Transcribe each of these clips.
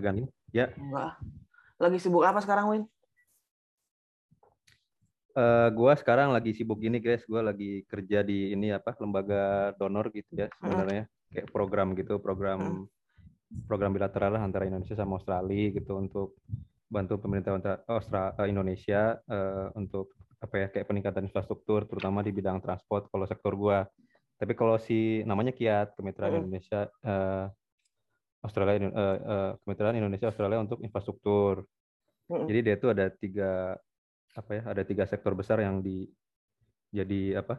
ini. Ya. Enggak. Lagi sibuk apa sekarang, Win? Uh, gua sekarang lagi sibuk ini, guys. Gua lagi kerja di ini apa lembaga donor gitu ya sebenarnya. Hmm. Kayak program gitu, program hmm. program bilateral lah antara Indonesia sama Australia gitu untuk bantu pemerintah Australia eh, Indonesia uh, untuk apa ya kayak peningkatan infrastruktur terutama di bidang transport kalau sektor gua. Tapi kalau si namanya Kiat Kemitraan hmm. Indonesia uh, Australia uh, uh, Kemitraan Indonesia Australia untuk infrastruktur. Hmm. Jadi dia itu ada tiga apa ya ada tiga sektor besar yang di jadi apa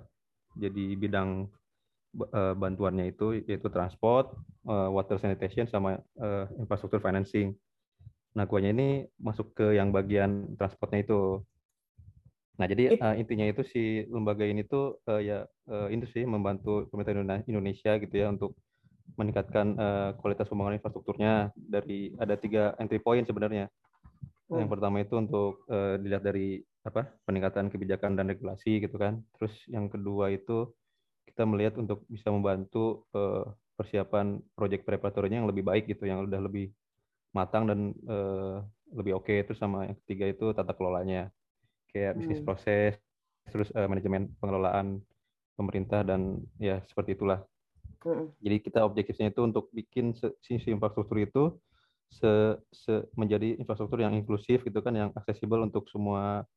jadi bidang uh, bantuannya itu yaitu transport, uh, water sanitation sama uh, infrastruktur financing. Nah, guanya ini masuk ke yang bagian transportnya itu. Nah, jadi uh, intinya itu si lembaga ini tuh uh, ya uh, itu sih membantu pemerintah Indonesia gitu ya untuk meningkatkan uh, kualitas pembangunan infrastrukturnya dari ada tiga entry point sebenarnya. Yang hmm. pertama itu untuk uh, dilihat dari apa peningkatan kebijakan dan regulasi gitu kan. Terus yang kedua itu kita melihat untuk bisa membantu uh, persiapan proyek preparatornya yang lebih baik gitu, yang udah lebih matang dan uh, lebih oke. Okay. Terus sama yang ketiga itu tata kelolanya, kayak bisnis hmm. proses, terus uh, manajemen pengelolaan pemerintah dan ya seperti itulah. Hmm. Jadi kita objektifnya itu untuk bikin sisi infrastruktur itu se, se menjadi infrastruktur yang inklusif gitu kan yang aksesibel untuk semua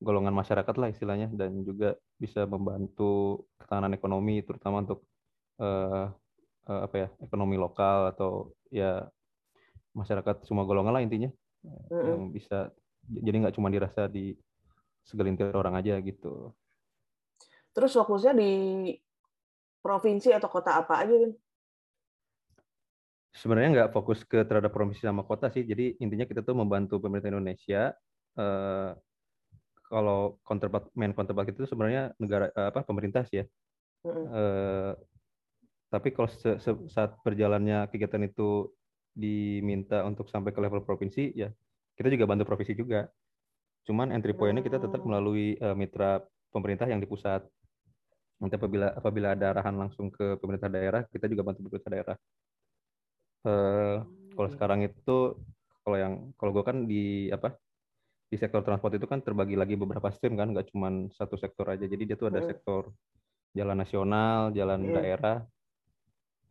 golongan masyarakat lah istilahnya dan juga bisa membantu ketahanan ekonomi terutama untuk uh, uh, apa ya ekonomi lokal atau ya masyarakat semua golongan lah intinya mm-hmm. yang bisa jadi nggak cuma dirasa di segelintir orang aja gitu. Terus fokusnya di provinsi atau kota apa aja, Bin? sebenarnya nggak fokus ke terhadap provinsi sama kota sih. Jadi intinya kita tuh membantu pemerintah Indonesia. Uh, kalau counterpart main counterpart itu sebenarnya negara uh, apa pemerintah sih ya. Uh, tapi kalau se -se saat berjalannya kegiatan itu diminta untuk sampai ke level provinsi ya kita juga bantu provinsi juga. Cuman entry pointnya kita tetap oh. melalui uh, mitra pemerintah yang di pusat. Nanti apabila apabila ada arahan langsung ke pemerintah daerah, kita juga bantu pemerintah daerah uh, kalau hmm. sekarang itu kalau yang kalau gue kan di apa di sektor transport itu kan terbagi lagi beberapa stream kan nggak cuma satu sektor aja jadi dia tuh ada hmm. sektor jalan nasional jalan hmm. daerah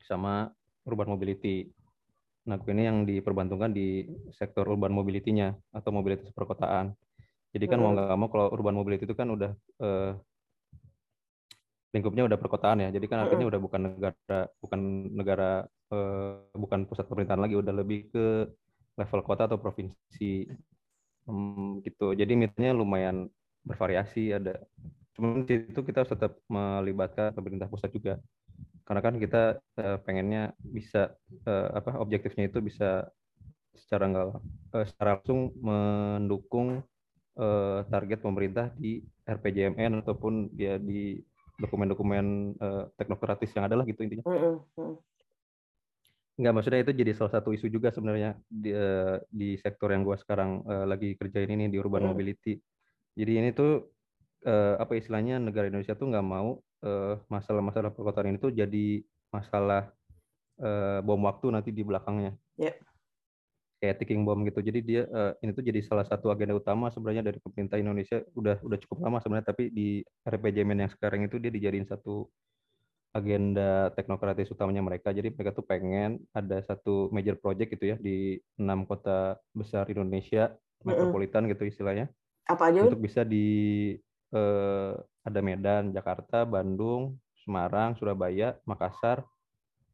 sama urban mobility nah gue ini yang diperbantukan di sektor urban mobility-nya atau mobilitas perkotaan jadi kan hmm. mau nggak mau kalau urban mobility itu kan udah uh, lingkupnya udah perkotaan ya. Jadi kan artinya udah bukan negara bukan negara eh, bukan pusat pemerintahan lagi, udah lebih ke level kota atau provinsi hmm, gitu. Jadi mitnya lumayan bervariasi ada. Cuman di situ kita harus tetap melibatkan pemerintah pusat juga. Karena kan kita eh, pengennya bisa eh, apa objektifnya itu bisa secara enggak eh, secara langsung mendukung target pemerintah di RPJMN ataupun ya di dokumen-dokumen uh, teknokratis yang ada lah gitu intinya. Mm -hmm. Enggak, maksudnya itu jadi salah satu isu juga sebenarnya di, uh, di sektor yang gua sekarang uh, lagi kerjain ini di urban mm. mobility. Jadi ini tuh uh, apa istilahnya negara Indonesia tuh nggak mau masalah-masalah uh, perkotaan ini tuh jadi masalah uh, bom waktu nanti di belakangnya. Yeah kayak ticking bomb gitu. Jadi dia uh, ini tuh jadi salah satu agenda utama sebenarnya dari pemerintah Indonesia udah udah cukup lama sebenarnya tapi di RPJMN yang sekarang itu dia dijadiin satu agenda teknokratis utamanya mereka. Jadi mereka tuh pengen ada satu major project gitu ya di enam kota besar Indonesia metropolitan gitu istilahnya. Apa aja? Untuk bisa di uh, ada Medan, Jakarta, Bandung, Semarang, Surabaya, Makassar,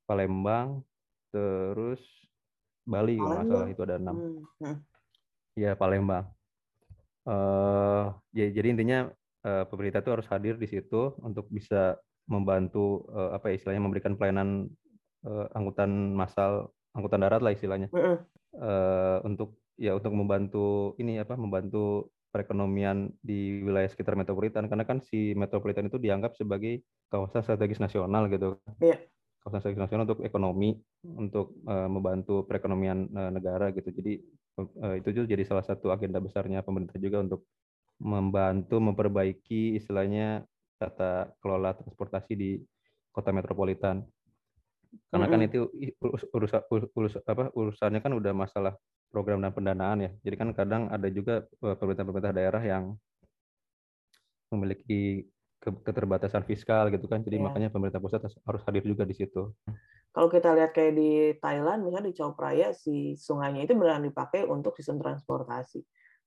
Palembang, terus Bali kalau nggak salah itu ada enam. Hmm. Ya Palembang. Uh, ya, jadi intinya uh, pemerintah itu harus hadir di situ untuk bisa membantu uh, apa ya, istilahnya memberikan pelayanan uh, angkutan massal angkutan darat lah istilahnya uh, untuk ya untuk membantu ini apa membantu perekonomian di wilayah sekitar metropolitan karena kan si metropolitan itu dianggap sebagai kawasan strategis nasional gitu. Yeah kawasan strategis nasional untuk ekonomi, untuk uh, membantu perekonomian uh, negara gitu. Jadi uh, itu juga jadi salah satu agenda besarnya pemerintah juga untuk membantu memperbaiki istilahnya tata kelola transportasi di kota metropolitan. karena kan itu urus, urus, apa urusannya kan udah masalah program dan pendanaan ya. Jadi kan kadang ada juga pemerintah-pemerintah daerah yang memiliki keterbatasan fiskal gitu kan. Jadi yeah. makanya pemerintah pusat harus hadir juga di situ. Kalau kita lihat kayak di Thailand, misalnya di Chao Phraya, si sungainya itu benar dipakai untuk sistem transportasi.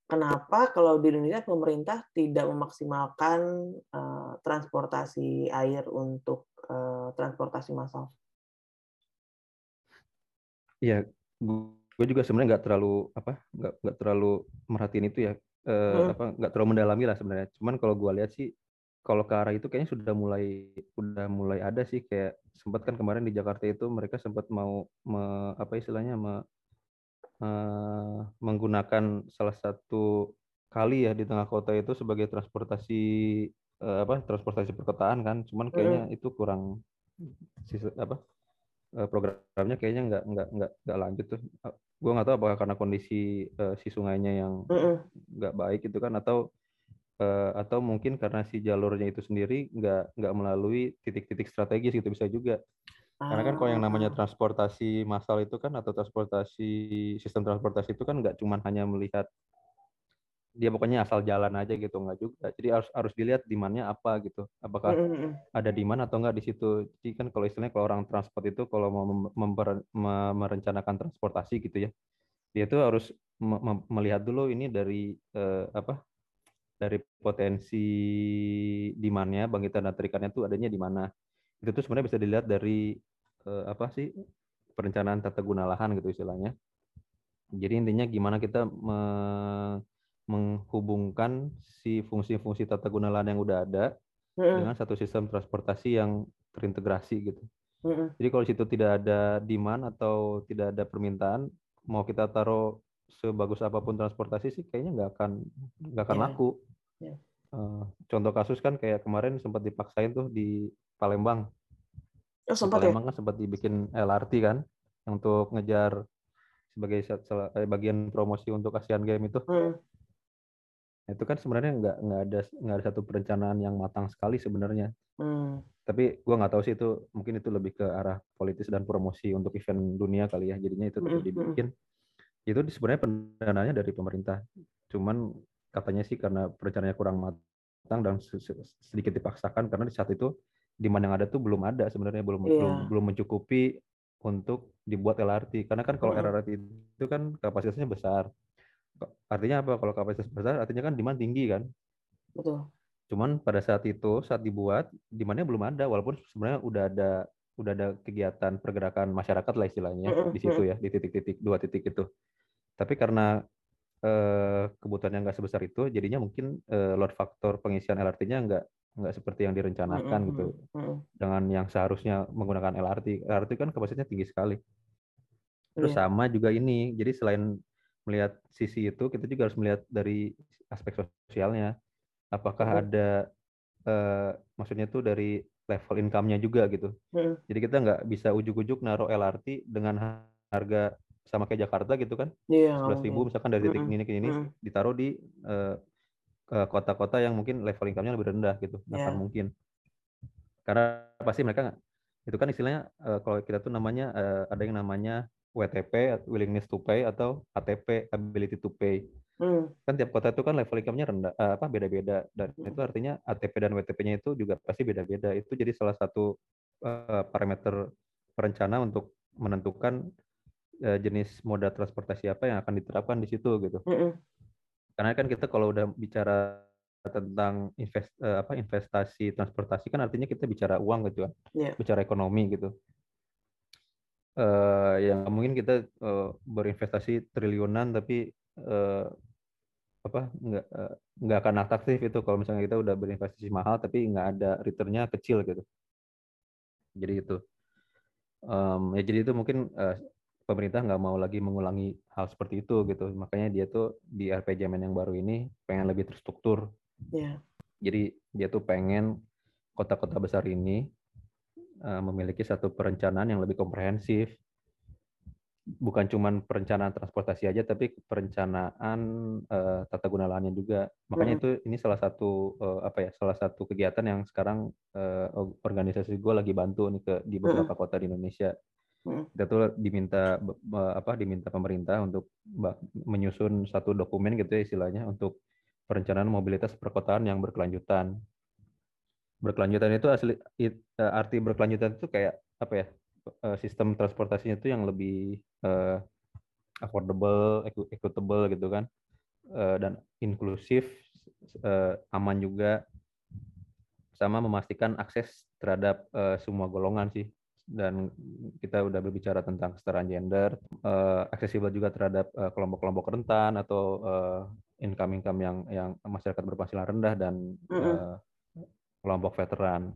Kenapa kalau di Indonesia pemerintah tidak memaksimalkan uh, transportasi air untuk uh, transportasi massal? Iya, gue juga sebenarnya nggak terlalu apa nggak nggak terlalu merhatiin itu ya uh, hmm. apa nggak terlalu mendalami lah sebenarnya. Cuman kalau gue lihat sih kalau ke arah itu kayaknya sudah mulai udah mulai ada sih kayak sempat kan kemarin di Jakarta itu mereka sempat mau me, apa istilahnya me, uh, menggunakan salah satu kali ya di tengah kota itu sebagai transportasi uh, apa transportasi perkotaan kan. Cuman kayaknya mm. itu kurang apa uh, programnya kayaknya nggak nggak nggak nggak lanjut tuh. Gue nggak tahu apakah karena kondisi uh, si sungainya yang nggak mm baik itu kan atau uh, atau mungkin karena si jalurnya itu sendiri nggak nggak melalui titik-titik strategis gitu bisa juga karena kan kalau yang namanya ah. transportasi massal itu kan atau transportasi sistem transportasi itu kan nggak cuma hanya melihat dia pokoknya asal jalan aja gitu nggak juga jadi harus harus dilihat demandnya apa gitu apakah mm -hmm. ada demand atau nggak di situ jadi kan kalau istilahnya kalau orang transport itu kalau mau memper, merencanakan transportasi gitu ya dia tuh harus melihat dulu ini dari uh, apa dari potensi demandnya bangkitan dan terikannya tuh adanya di mana itu tuh sebenarnya bisa dilihat dari uh, apa sih perencanaan tata guna lahan gitu istilahnya jadi intinya gimana kita me menghubungkan si fungsi-fungsi tata guna lahan yang udah ada mm-hmm. dengan satu sistem transportasi yang terintegrasi gitu mm-hmm. jadi kalau situ tidak ada demand atau tidak ada permintaan mau kita taruh sebagus apa pun transportasi sih kayaknya nggak akan nggak akan yeah. laku. Yeah. Uh, contoh kasus kan kayak kemarin sempat dipaksain tuh di Palembang. Oh, sempat di ya? Palembang ya? kan sempat dibikin LRT kan untuk ngejar sebagai eh, bagian promosi untuk Asian Games itu. Hmm. Itu kan sebenarnya nggak nggak ada nggak ada satu perencanaan yang matang sekali sebenarnya. Hmm. Tapi gua nggak tahu sih itu mungkin itu lebih ke arah politis dan promosi untuk event dunia kali ya. Jadinya itu tetap hmm, hmm. dibikin itu sebenarnya pendanaannya dari pemerintah. Cuman katanya sih karena perencanaannya kurang matang dan sedikit dipaksakan karena di saat itu demand yang ada tuh belum ada sebenarnya belum yeah. belum belum mencukupi untuk dibuat LRT karena kan kalau. LRT itu kan kapasitasnya besar. Artinya apa? Kalau kapasitas besar artinya kan demand tinggi kan? Betul. Cuman pada saat itu saat dibuat demandnya belum ada walaupun sebenarnya udah ada udah ada kegiatan pergerakan masyarakat lah istilahnya di situ ya di titik-titik dua titik itu. Tapi karena eh, kebutuhan yang nggak sebesar itu, jadinya mungkin eh, load faktor pengisian LRT-nya nggak nggak seperti yang direncanakan gitu. Dengan yang seharusnya menggunakan LRT. LRT kan kapasitasnya tinggi sekali. Terus yeah. sama juga ini. Jadi selain melihat sisi itu, kita juga harus melihat dari aspek sosialnya. Apakah ada eh, maksudnya tuh dari level income-nya juga gitu. Jadi kita nggak bisa ujuk-ujuk naruh LRT dengan harga sama kayak Jakarta gitu kan? Iya, sebelas ribu misalkan dari titik ini ke ini ditaruh di uh, kota-kota yang mungkin level income-nya lebih rendah gitu yeah. akan mungkin. Karena pasti mereka itu kan istilahnya uh, kalau kita tuh namanya uh, ada yang namanya WTP willingness to pay atau ATP ability to pay. Hmm. kan tiap kota itu kan level income-nya rendah uh, apa beda-beda. Dan hmm. itu artinya ATP dan WTP-nya itu juga pasti beda-beda. Itu jadi salah satu uh, parameter perencana untuk menentukan jenis moda transportasi apa yang akan diterapkan di situ gitu. Mm -hmm. Karena kan kita kalau udah bicara tentang invest uh, apa investasi transportasi kan artinya kita bicara uang gitu kan, yeah. bicara ekonomi gitu. Uh, yang mungkin kita uh, berinvestasi triliunan tapi uh, apa nggak uh, nggak akan atraktif itu kalau misalnya kita udah berinvestasi mahal tapi nggak ada returnnya kecil gitu. Jadi itu. Um, ya jadi itu mungkin uh, pemerintah nggak mau lagi mengulangi hal seperti itu gitu makanya dia tuh di RPJMN yang baru ini pengen lebih terstruktur yeah. jadi dia tuh pengen kota-kota besar ini uh, memiliki satu perencanaan yang lebih komprehensif bukan cuman perencanaan transportasi aja tapi perencanaan uh, tata guna lahannya juga makanya hmm. itu ini salah satu uh, apa ya salah satu kegiatan yang sekarang uh, organisasi gue lagi bantu nih ke di beberapa hmm. kota di Indonesia. Kita tuh diminta apa diminta pemerintah untuk menyusun satu dokumen gitu ya istilahnya untuk perencanaan mobilitas perkotaan yang berkelanjutan. Berkelanjutan itu asli it, arti berkelanjutan itu kayak apa ya uh, sistem transportasinya itu yang lebih uh, affordable, equitable gitu kan, uh, dan inklusif, uh, aman juga, sama memastikan akses terhadap uh, semua golongan sih. Dan kita udah berbicara tentang kesetaraan gender, uh, aksesibel juga terhadap kelompok-kelompok uh, rentan atau uh, income-income yang yang masyarakat berpenghasilan rendah dan mm -hmm. uh, kelompok veteran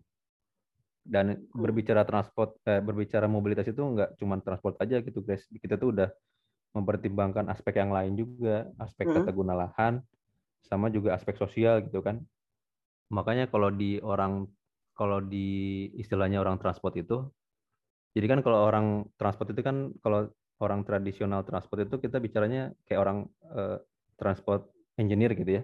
dan hmm. berbicara transport eh, berbicara mobilitas itu nggak cuma transport aja gitu guys kita tuh udah mempertimbangkan aspek yang lain juga aspek hmm. tata guna lahan sama juga aspek sosial gitu kan makanya kalau di orang kalau di istilahnya orang transport itu jadi kan kalau orang transport itu kan kalau orang tradisional transport itu kita bicaranya kayak orang eh, transport engineer gitu ya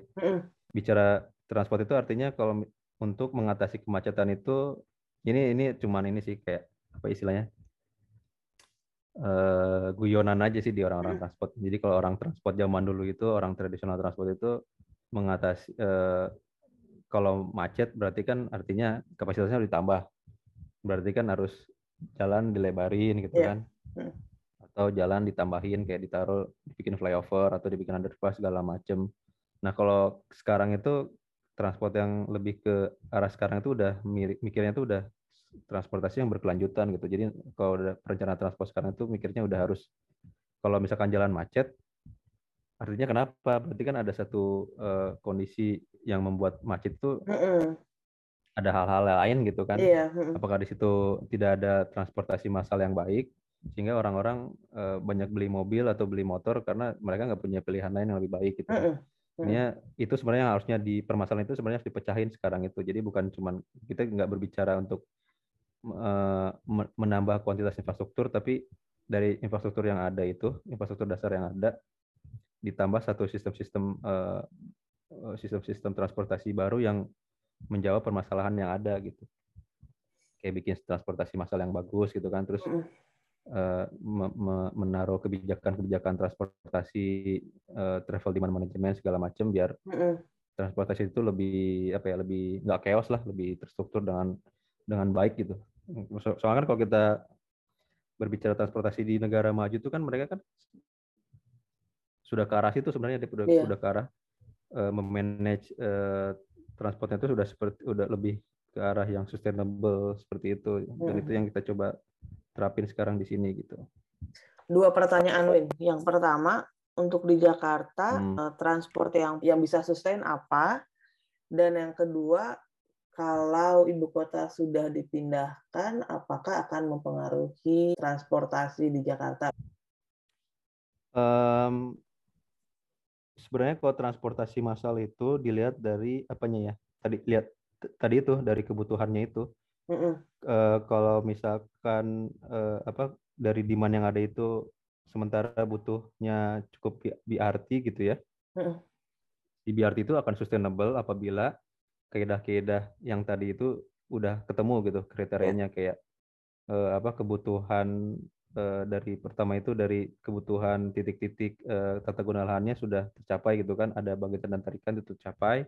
bicara transport itu artinya kalau untuk mengatasi kemacetan itu ini ini cuman ini sih kayak apa istilahnya uh, guyonan aja sih di orang-orang transport. Jadi kalau orang transport zaman dulu itu orang tradisional transport itu mengatasi uh, kalau macet berarti kan artinya kapasitasnya ditambah. Berarti kan harus jalan dilebarin gitu yeah. kan. Hmm. Atau jalan ditambahin kayak ditaruh dibikin flyover atau dibikin underpass segala macem. Nah, kalau sekarang itu transport yang lebih ke arah sekarang itu udah mikirnya itu udah transportasi yang berkelanjutan gitu. Jadi kalau udah perencanaan transport sekarang itu mikirnya udah harus kalau misalkan jalan macet artinya kenapa? Berarti kan ada satu uh, kondisi yang membuat macet mm -mm. Ada hal-hal lain gitu kan. Iya. Apakah di situ tidak ada transportasi massal yang baik sehingga orang-orang uh, banyak beli mobil atau beli motor karena mereka nggak punya pilihan lain yang lebih baik gitu. Ini itu sebenarnya harusnya di permasalahan itu sebenarnya harus dipecahin sekarang itu. Jadi bukan cuman kita nggak berbicara untuk uh, menambah kuantitas infrastruktur, tapi dari infrastruktur yang ada itu, infrastruktur dasar yang ada, ditambah satu sistem-sistem uh, sistem-sistem transportasi baru yang menjawab permasalahan yang ada gitu. Kayak bikin transportasi massal yang bagus gitu kan, terus uh, menaruh kebijakan-kebijakan transportasi uh, travel demand management segala macam biar transportasi itu lebih apa ya lebih nggak chaos lah lebih terstruktur dengan dengan baik gitu soalnya kan kalau kita berbicara transportasi di negara maju itu kan mereka kan sudah ke arah situ sebenarnya sudah yeah. sudah ke arah uh, memanage uh, transportnya itu sudah seperti udah lebih ke arah yang sustainable seperti itu dan hmm. itu yang kita coba terapin sekarang di sini gitu. Dua pertanyaan Win. Yang pertama, untuk di Jakarta hmm. Eh, transport yang yang bisa sustain apa? Dan yang kedua, kalau ibu kota sudah dipindahkan, apakah akan mempengaruhi transportasi di Jakarta? Um, sebenarnya kalau transportasi massal itu dilihat dari apanya ya? Tadi lihat tadi itu dari kebutuhannya itu. Uh, kalau misalkan uh, apa dari demand yang ada itu sementara butuhnya cukup BRT gitu ya. Uh. Di BRT itu akan sustainable apabila keedah-keedah yang tadi itu udah ketemu gitu kriterianya kayak uh, apa kebutuhan uh, dari pertama itu dari kebutuhan titik-titik uh, tata guna lahannya sudah tercapai gitu kan ada bagian dan tarikan itu tercapai.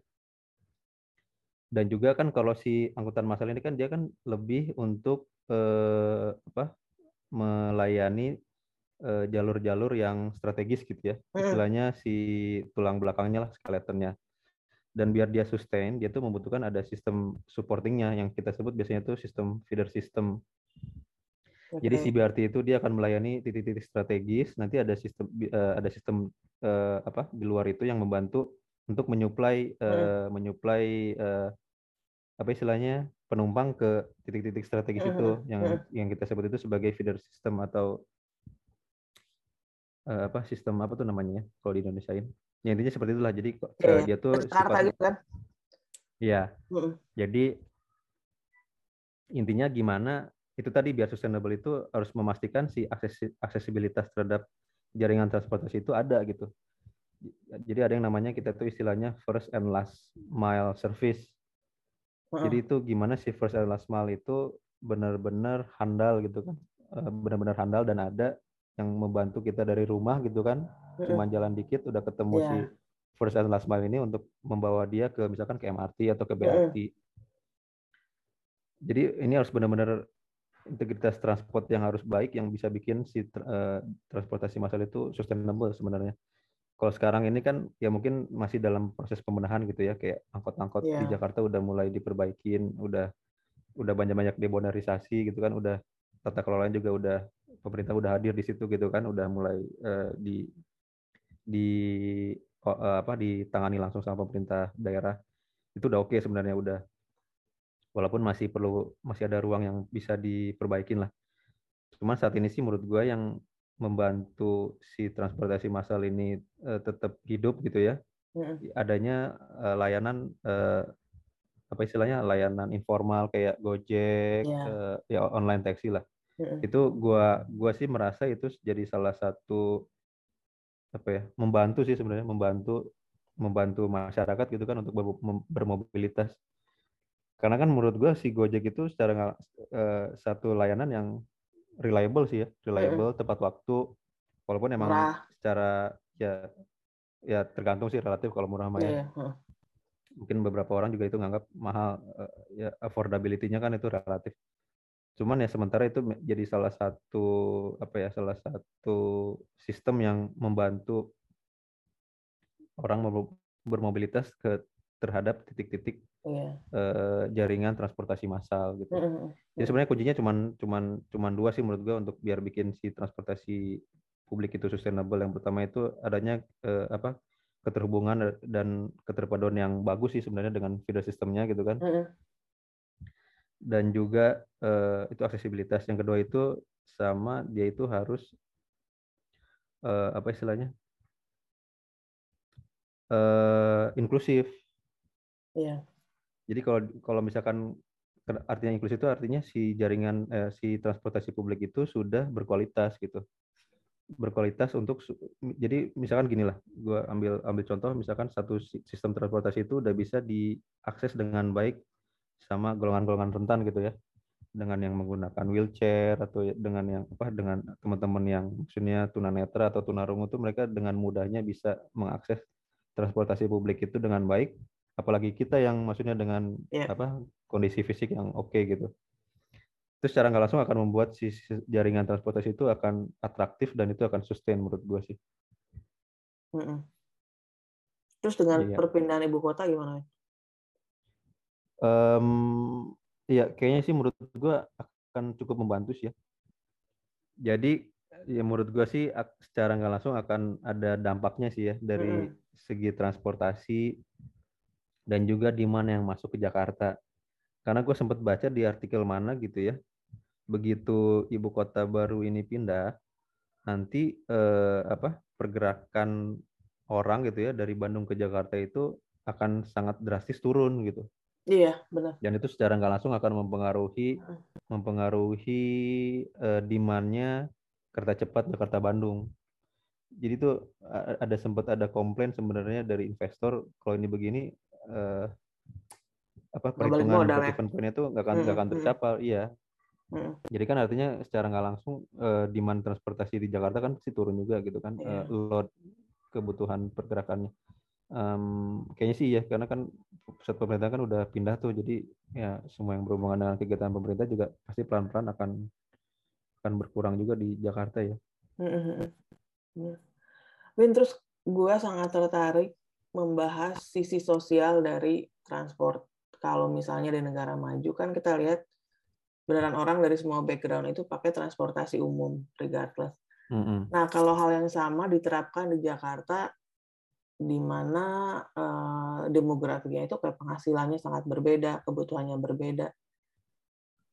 Dan juga kan kalau si angkutan massal ini kan dia kan lebih untuk eh, apa melayani eh, jalur-jalur yang strategis gitu ya. Istilahnya si tulang belakangnya lah skeletonnya. Dan biar dia sustain dia tuh membutuhkan ada sistem supportingnya. Yang kita sebut biasanya tuh sistem feeder system okay. jadi si BRT itu dia akan melayani titik-titik strategis nanti ada sistem uh, ada sistem uh, apa di luar itu yang membantu untuk menyuplai uh, menyuplai uh, apa istilahnya penumpang ke titik-titik strategis uh, itu yang uh. yang kita sebut itu sebagai feeder system atau uh, apa sistem apa tuh namanya ya kalau di Indonesia ini. Ya intinya seperti itulah. Jadi yeah. uh, dia tuh sifat, gitu kan. Iya. Uh. Jadi intinya gimana itu tadi biar sustainable itu harus memastikan si akses aksesibilitas terhadap jaringan transportasi itu ada gitu. Jadi ada yang namanya kita tuh istilahnya first and last mile service. Jadi itu gimana si first and last mile itu benar-benar handal gitu kan, eh, benar-benar handal dan ada yang membantu kita dari rumah gitu kan, cuma jalan dikit udah ketemu yeah. si first and last mile ini untuk membawa dia ke misalkan ke MRT atau ke BRT. Jadi ini harus benar-benar integritas transport yang harus baik yang bisa bikin si uh, transportasi massal itu sustainable sebenarnya. Kalau sekarang ini kan ya mungkin masih dalam proses pembenahan gitu ya kayak angkot-angkot yeah. di iya. Jakarta udah mulai diperbaikin, udah udah banyak-banyak debonarisasi gitu kan, udah tata kelolanya juga udah pemerintah udah hadir di situ gitu kan, udah mulai uh, di di uh, apa ditangani langsung sama pemerintah daerah. Itu udah oke okay sebenarnya udah walaupun masih perlu masih ada ruang yang bisa diperbaikin lah. Cuman saat ini sih menurut gue yang membantu si transportasi massal ini uh, tetap hidup gitu ya, mm. adanya uh, layanan uh, apa istilahnya layanan informal kayak Gojek, yeah. uh, ya online taxi lah. Mm. Itu gua gua sih merasa itu jadi salah satu apa ya membantu sih sebenarnya membantu membantu masyarakat gitu kan untuk bermobilitas karena kan menurut gue si Gojek itu secara uh, satu layanan yang reliable sih ya, reliable, mm. tepat waktu, walaupun emang murah. secara ya ya tergantung sih relatif kalau murah mah ya. Yeah. Mungkin beberapa orang juga itu nganggap mahal, uh, ya affordability-nya kan itu relatif. Cuman ya sementara itu jadi salah satu apa ya salah satu sistem yang membantu orang bermobilitas ke terhadap titik-titik yeah. Iya. uh, jaringan transportasi massal gitu. Mm -hmm. Jadi sebenarnya kuncinya cuman cuman cuman dua sih menurut gua untuk biar bikin si transportasi publik itu sustainable. Yang pertama itu adanya uh, apa keterhubungan dan keterpaduan yang bagus sih sebenarnya dengan feeder sistemnya gitu kan. Mm -hmm. Dan juga uh, itu aksesibilitas. Yang kedua itu sama dia itu harus uh, apa istilahnya uh, inklusif. Iya. Jadi kalau kalau misalkan artinya inklusif itu artinya si jaringan eh, si transportasi publik itu sudah berkualitas gitu. Berkualitas untuk jadi misalkan gini lah gue ambil ambil contoh misalkan satu sistem transportasi itu udah bisa diakses dengan baik sama golongan-golongan rentan gitu ya. Dengan yang menggunakan wheelchair atau dengan yang apa dengan teman-teman yang maksudnya tunanetra atau tunarungu itu mereka dengan mudahnya bisa mengakses transportasi publik itu dengan baik apalagi kita yang maksudnya dengan yeah. apa kondisi fisik yang oke okay, gitu itu secara nggak langsung akan membuat si jaringan transportasi itu akan atraktif dan itu akan sustain menurut gue sih. Terus dengan iya. perpindahan ibu kota gimana? Um, iya, kayaknya sih menurut gue akan cukup membantu sih ya. Jadi ya menurut gue sih secara nggak langsung akan ada dampaknya sih ya dari mm segi transportasi dan juga di mana yang masuk ke Jakarta. Karena gue sempat baca di artikel mana gitu ya, begitu ibu kota baru ini pindah, nanti eh, apa pergerakan orang gitu ya dari Bandung ke Jakarta itu akan sangat drastis turun gitu. Iya benar. Dan itu secara nggak langsung akan mempengaruhi mempengaruhi eh, demandnya kereta cepat Jakarta Bandung. Jadi tuh ada sempat ada komplain sebenarnya dari investor kalau ini begini uh, apa perhitungan break-even point itu nggak akan nggak hmm, akan tercapai iya hmm. jadi kan artinya secara nggak langsung uh, demand transportasi di Jakarta kan pasti turun juga gitu kan yeah. uh, load kebutuhan pergerakannya um, kayaknya sih ya karena kan pusat pemerintah kan udah pindah tuh jadi ya semua yang berhubungan dengan kegiatan pemerintah juga pasti pelan-pelan akan akan berkurang juga di Jakarta ya. Hmm. Win terus gue sangat tertarik membahas sisi sosial dari transport. Kalau misalnya di negara maju kan kita lihat beneran orang dari semua background itu pakai transportasi umum regardless. Mm-hmm. Nah kalau hal yang sama diterapkan di Jakarta, di mana uh, demografinya itu kayak penghasilannya sangat berbeda, kebutuhannya berbeda.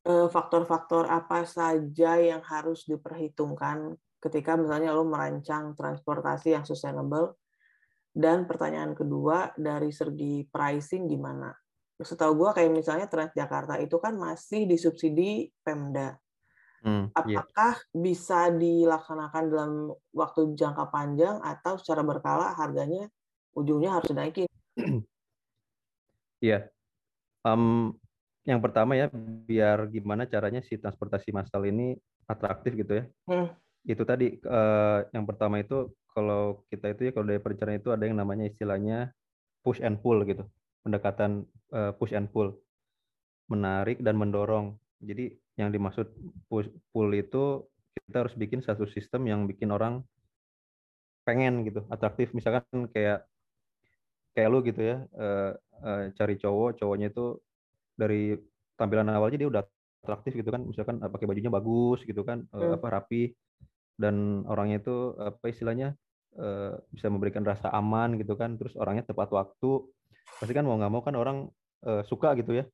Uh, faktor-faktor apa saja yang harus diperhitungkan ketika misalnya lo merancang transportasi yang sustainable dan pertanyaan kedua dari segi pricing gimana? Setahu gue kayak misalnya Transjakarta itu kan masih disubsidi Pemda. Hmm, iya. Apakah yeah. bisa dilaksanakan dalam waktu jangka panjang atau secara berkala harganya ujungnya harus dinaikin? Iya. Um, yang pertama ya biar gimana caranya si transportasi massal ini atraktif gitu ya. Hmm. Itu tadi uh, yang pertama itu kalau kita itu ya kalau dari perencanaan itu ada yang namanya istilahnya push and pull gitu. Pendekatan uh, push and pull. Menarik dan mendorong. Jadi yang dimaksud push pull itu kita harus bikin satu sistem yang bikin orang pengen gitu, atraktif. Misalkan kayak kayak lu gitu ya, uh, uh, cari cowok, cowoknya itu dari tampilan awalnya dia udah atraktif gitu kan, misalkan pakai bajunya bagus gitu kan, uh, hmm. apa rapi dan orangnya itu apa istilahnya uh, bisa memberikan rasa aman gitu kan, terus orangnya tepat waktu. Pasti kan mau nggak mau kan orang uh, suka gitu ya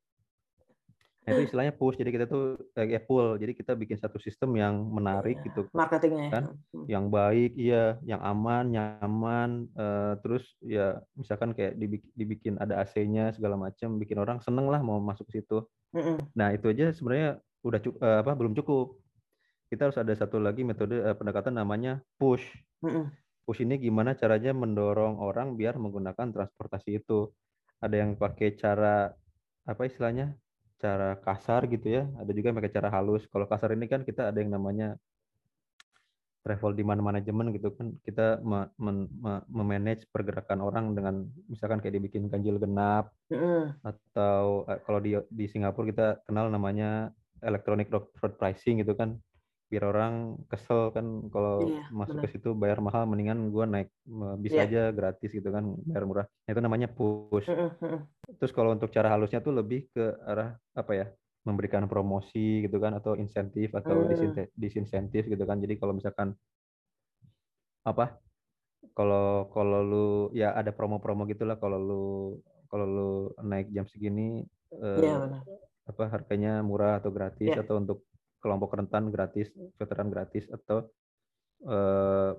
Nah, itu istilahnya push. Jadi kita tuh eh, ya pull. Jadi kita bikin satu sistem yang menarik gitu. Marketingnya. Kan? Hmm. Yang baik, iya, yang aman, nyaman. Uh, terus ya misalkan kayak dibikin, dibikin ada AC-nya segala macam, bikin orang seneng lah mau masuk ke situ. Mm-mm. Nah itu aja sebenarnya udah cukup, uh, apa belum cukup. Kita harus ada satu lagi metode uh, pendekatan namanya push. Mm-mm. Push ini gimana caranya mendorong orang biar menggunakan transportasi itu. Ada yang pakai cara apa istilahnya cara kasar gitu ya, ada juga yang pakai cara halus. Kalau kasar ini kan kita ada yang namanya travel demand management gitu kan kita memanage pergerakan orang dengan misalkan kayak dibikin ganjil genap mm. atau eh, kalau di di Singapura kita kenal namanya electronic road pricing gitu kan biar orang kesel kan kalau iya, masuk bener. ke situ bayar mahal mendingan gue naik bisa yeah. aja gratis gitu kan bayar murah nah, itu namanya push terus kalau untuk cara halusnya tuh lebih ke arah apa ya memberikan promosi gitu kan atau insentif atau mm. disinsentif gitu kan jadi kalau misalkan apa kalau kalau lu ya ada promo-promo gitulah kalau lu kalau lu naik jam segini yeah, iya, apa harganya murah atau gratis yeah. atau untuk kelompok rentan gratis, veteran gratis atau eh,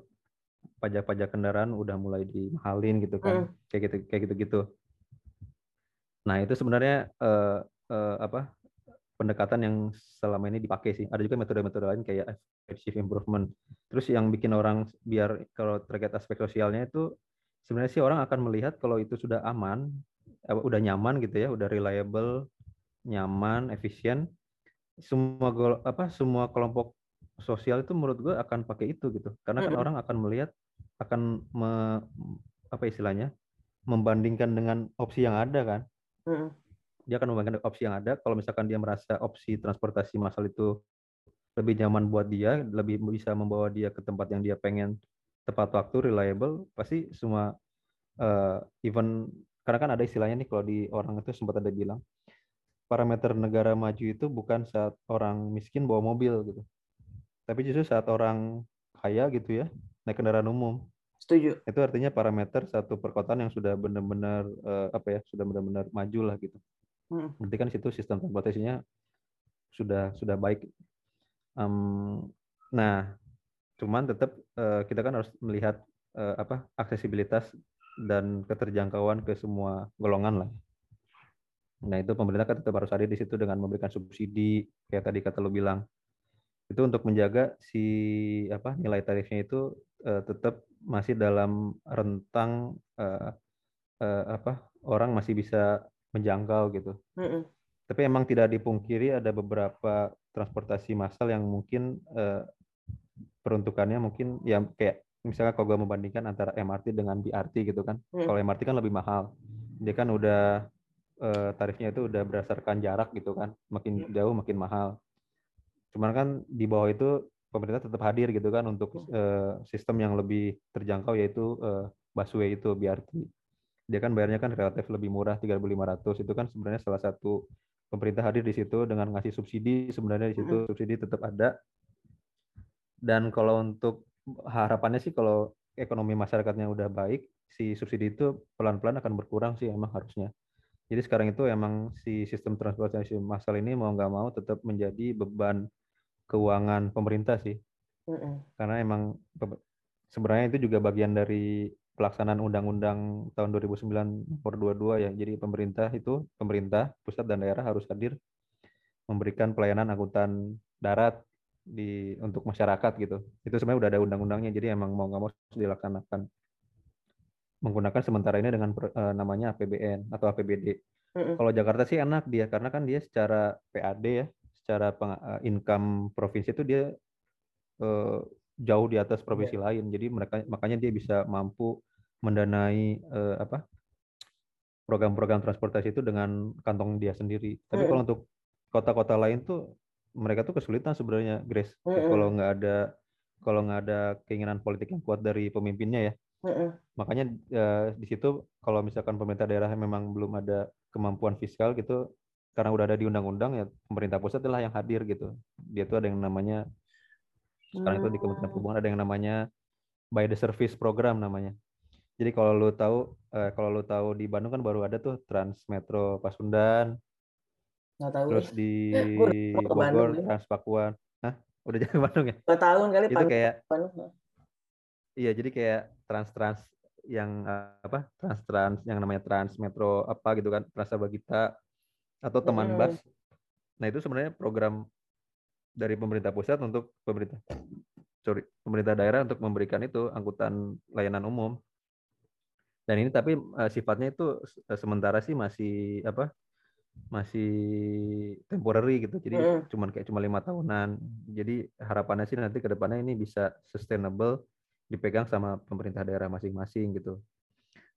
pajak-pajak kendaraan udah mulai dimahalin gitu kan, hmm. kayak gitu kayak gitu-gitu. Nah itu sebenarnya uh, uh, apa pendekatan yang selama ini dipakai sih. Ada juga metode-metode lain kayak effective improvement. Terus yang bikin orang biar kalau terkait aspek sosialnya itu sebenarnya sih orang akan melihat kalau itu sudah aman, udah nyaman gitu ya, udah reliable, nyaman, efisien, semua gol, apa semua kelompok sosial itu menurut gue akan pakai itu gitu karena kan mm -hmm. orang akan melihat akan me, apa istilahnya membandingkan dengan opsi yang ada kan mm -hmm. dia akan membandingkan opsi yang ada kalau misalkan dia merasa opsi transportasi massal itu lebih nyaman buat dia lebih bisa membawa dia ke tempat yang dia pengen tepat waktu reliable pasti semua uh, even karena kan ada istilahnya nih kalau di orang itu sempat ada bilang parameter negara maju itu bukan saat orang miskin bawa mobil gitu. Tapi justru saat orang kaya gitu ya, naik kendaraan umum. Setuju. Itu artinya parameter satu perkotaan yang sudah benar-benar uh, apa ya, sudah benar-benar maju lah gitu. Hmm. Berarti kan situ sistem transportasinya sudah sudah baik. Um, nah, cuman tetap uh, kita kan harus melihat uh, apa aksesibilitas dan keterjangkauan ke semua golongan lah. Nah itu pemerintah kan tetap harus hadir di situ dengan memberikan subsidi kayak tadi kata lo bilang itu untuk menjaga si apa nilai tarifnya itu uh, tetap masih dalam rentang uh, uh, apa orang masih bisa menjangkau gitu. Mm -mm. Tapi emang tidak dipungkiri ada beberapa transportasi massal yang mungkin uh, peruntukannya mungkin ya kayak misalnya kalau gue membandingkan antara MRT dengan BRT gitu kan. Mm. Kalau MRT kan lebih mahal. Dia kan udah uh, tarifnya itu udah berdasarkan jarak gitu kan makin hmm. jauh makin mahal. Cuman kan di bawah itu pemerintah tetap hadir gitu kan untuk uh, sistem yang lebih terjangkau yaitu uh, busway itu BRT dia kan bayarnya kan relatif lebih murah 3.500 itu kan sebenarnya salah satu pemerintah hadir di situ dengan ngasih subsidi. Sebenarnya di situ hmm. subsidi tetap ada. Dan kalau untuk harapannya sih kalau ekonomi masyarakatnya udah baik si subsidi itu pelan-pelan akan berkurang sih emang harusnya jadi sekarang itu emang si sistem transportasi massal ini mau nggak mau tetap menjadi beban keuangan pemerintah sih. Karena emang sebenarnya itu juga bagian dari pelaksanaan undang-undang tahun 2009 nomor 22 ya. Jadi pemerintah itu pemerintah pusat dan daerah harus hadir memberikan pelayanan angkutan darat di untuk masyarakat gitu. Itu sebenarnya udah ada undang-undangnya, jadi emang mau nggak mau dilaksanakan menggunakan sementara ini dengan uh, namanya APBN atau APBD. Mm-hmm. Kalau Jakarta sih enak dia karena kan dia secara PAD ya, secara peng, uh, income provinsi itu dia uh, jauh di atas provinsi yeah. lain. Jadi mereka makanya dia bisa mampu mendanai uh, apa program-program transportasi itu dengan kantong dia sendiri. Tapi mm-hmm. kalau untuk kota-kota lain tuh mereka tuh kesulitan sebenarnya, Grace. Mm-hmm. Kalau nggak ada kalau nggak ada keinginan politik yang kuat dari pemimpinnya ya Mm-mm. Makanya uh, di situ kalau misalkan pemerintah daerah memang belum ada kemampuan fiskal gitu, karena udah ada di undang-undang ya pemerintah pusat adalah yang hadir gitu. Dia tuh ada yang namanya sekarang itu di Kementerian Perhubungan ada yang namanya by the service program namanya. Jadi kalau lu tahu uh, kalau lu tahu di Bandung kan baru ada tuh Trans Metro Pasundan. tahu. Terus di Bogor Trans Pakuan. Hah? Udah jadi Bandung ya? Gak tahun kali Itu kayak Bandung. Iya, jadi kayak trans-trans yang apa? Trans-trans yang namanya Trans Metro apa gitu kan, Trans Bagita atau teman hmm. bus. Nah, itu sebenarnya program dari pemerintah pusat untuk pemerintah sorry, pemerintah daerah untuk memberikan itu angkutan layanan umum. Dan ini tapi uh, sifatnya itu uh, sementara sih masih apa? masih temporary gitu jadi mm. cuman kayak cuma lima tahunan jadi harapannya sih nanti ke depannya ini bisa sustainable dipegang sama pemerintah daerah masing-masing gitu.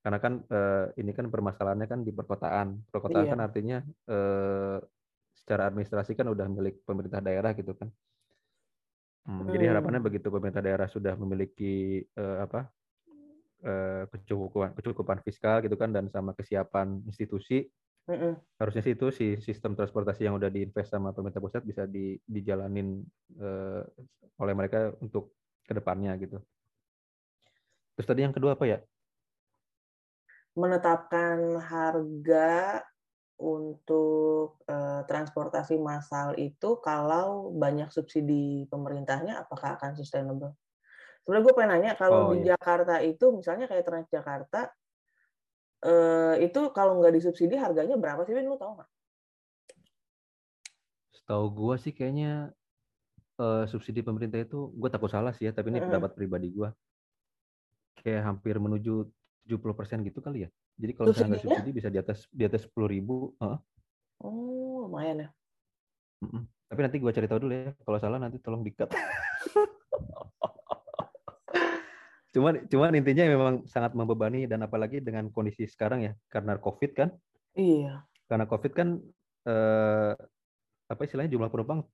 Karena kan eh, ini kan permasalahannya kan di perkotaan. Perkotaan iya. kan artinya eh, secara administrasi kan udah milik pemerintah daerah gitu kan. Hmm, hmm. Jadi harapannya begitu pemerintah daerah sudah memiliki eh, apa eh, kecukupan kecukupan fiskal gitu kan dan sama kesiapan institusi, mm harusnya sih itu si sistem transportasi yang udah diinvest sama pemerintah pusat bisa di, dijalanin eh, oleh mereka untuk ke depannya gitu. Terus tadi yang kedua apa ya? Menetapkan harga untuk uh, transportasi massal itu kalau banyak subsidi pemerintahnya apakah akan sustainable? Sebenarnya gue pengen nanya kalau oh, di iya. Jakarta itu misalnya kayak Transjakarta uh, itu kalau nggak disubsidi harganya berapa sih? Lu tahu nggak? Setahu gue sih kayaknya uh, subsidi pemerintah itu gue takut salah sih ya, tapi ini mm -hmm. pendapat pribadi gue kayak hampir menuju 70% gitu kali ya. Jadi kalau misalnya nggak subsidi bisa di atas di atas sepuluh ribu. Uh. Oh, lumayan ya. Mm -mm. Tapi nanti gue cari tahu dulu ya. Kalau salah nanti tolong dikat. cuman cuman intinya memang sangat membebani dan apalagi dengan kondisi sekarang ya karena covid kan. Iya. Karena covid kan eh, apa istilahnya jumlah penumpang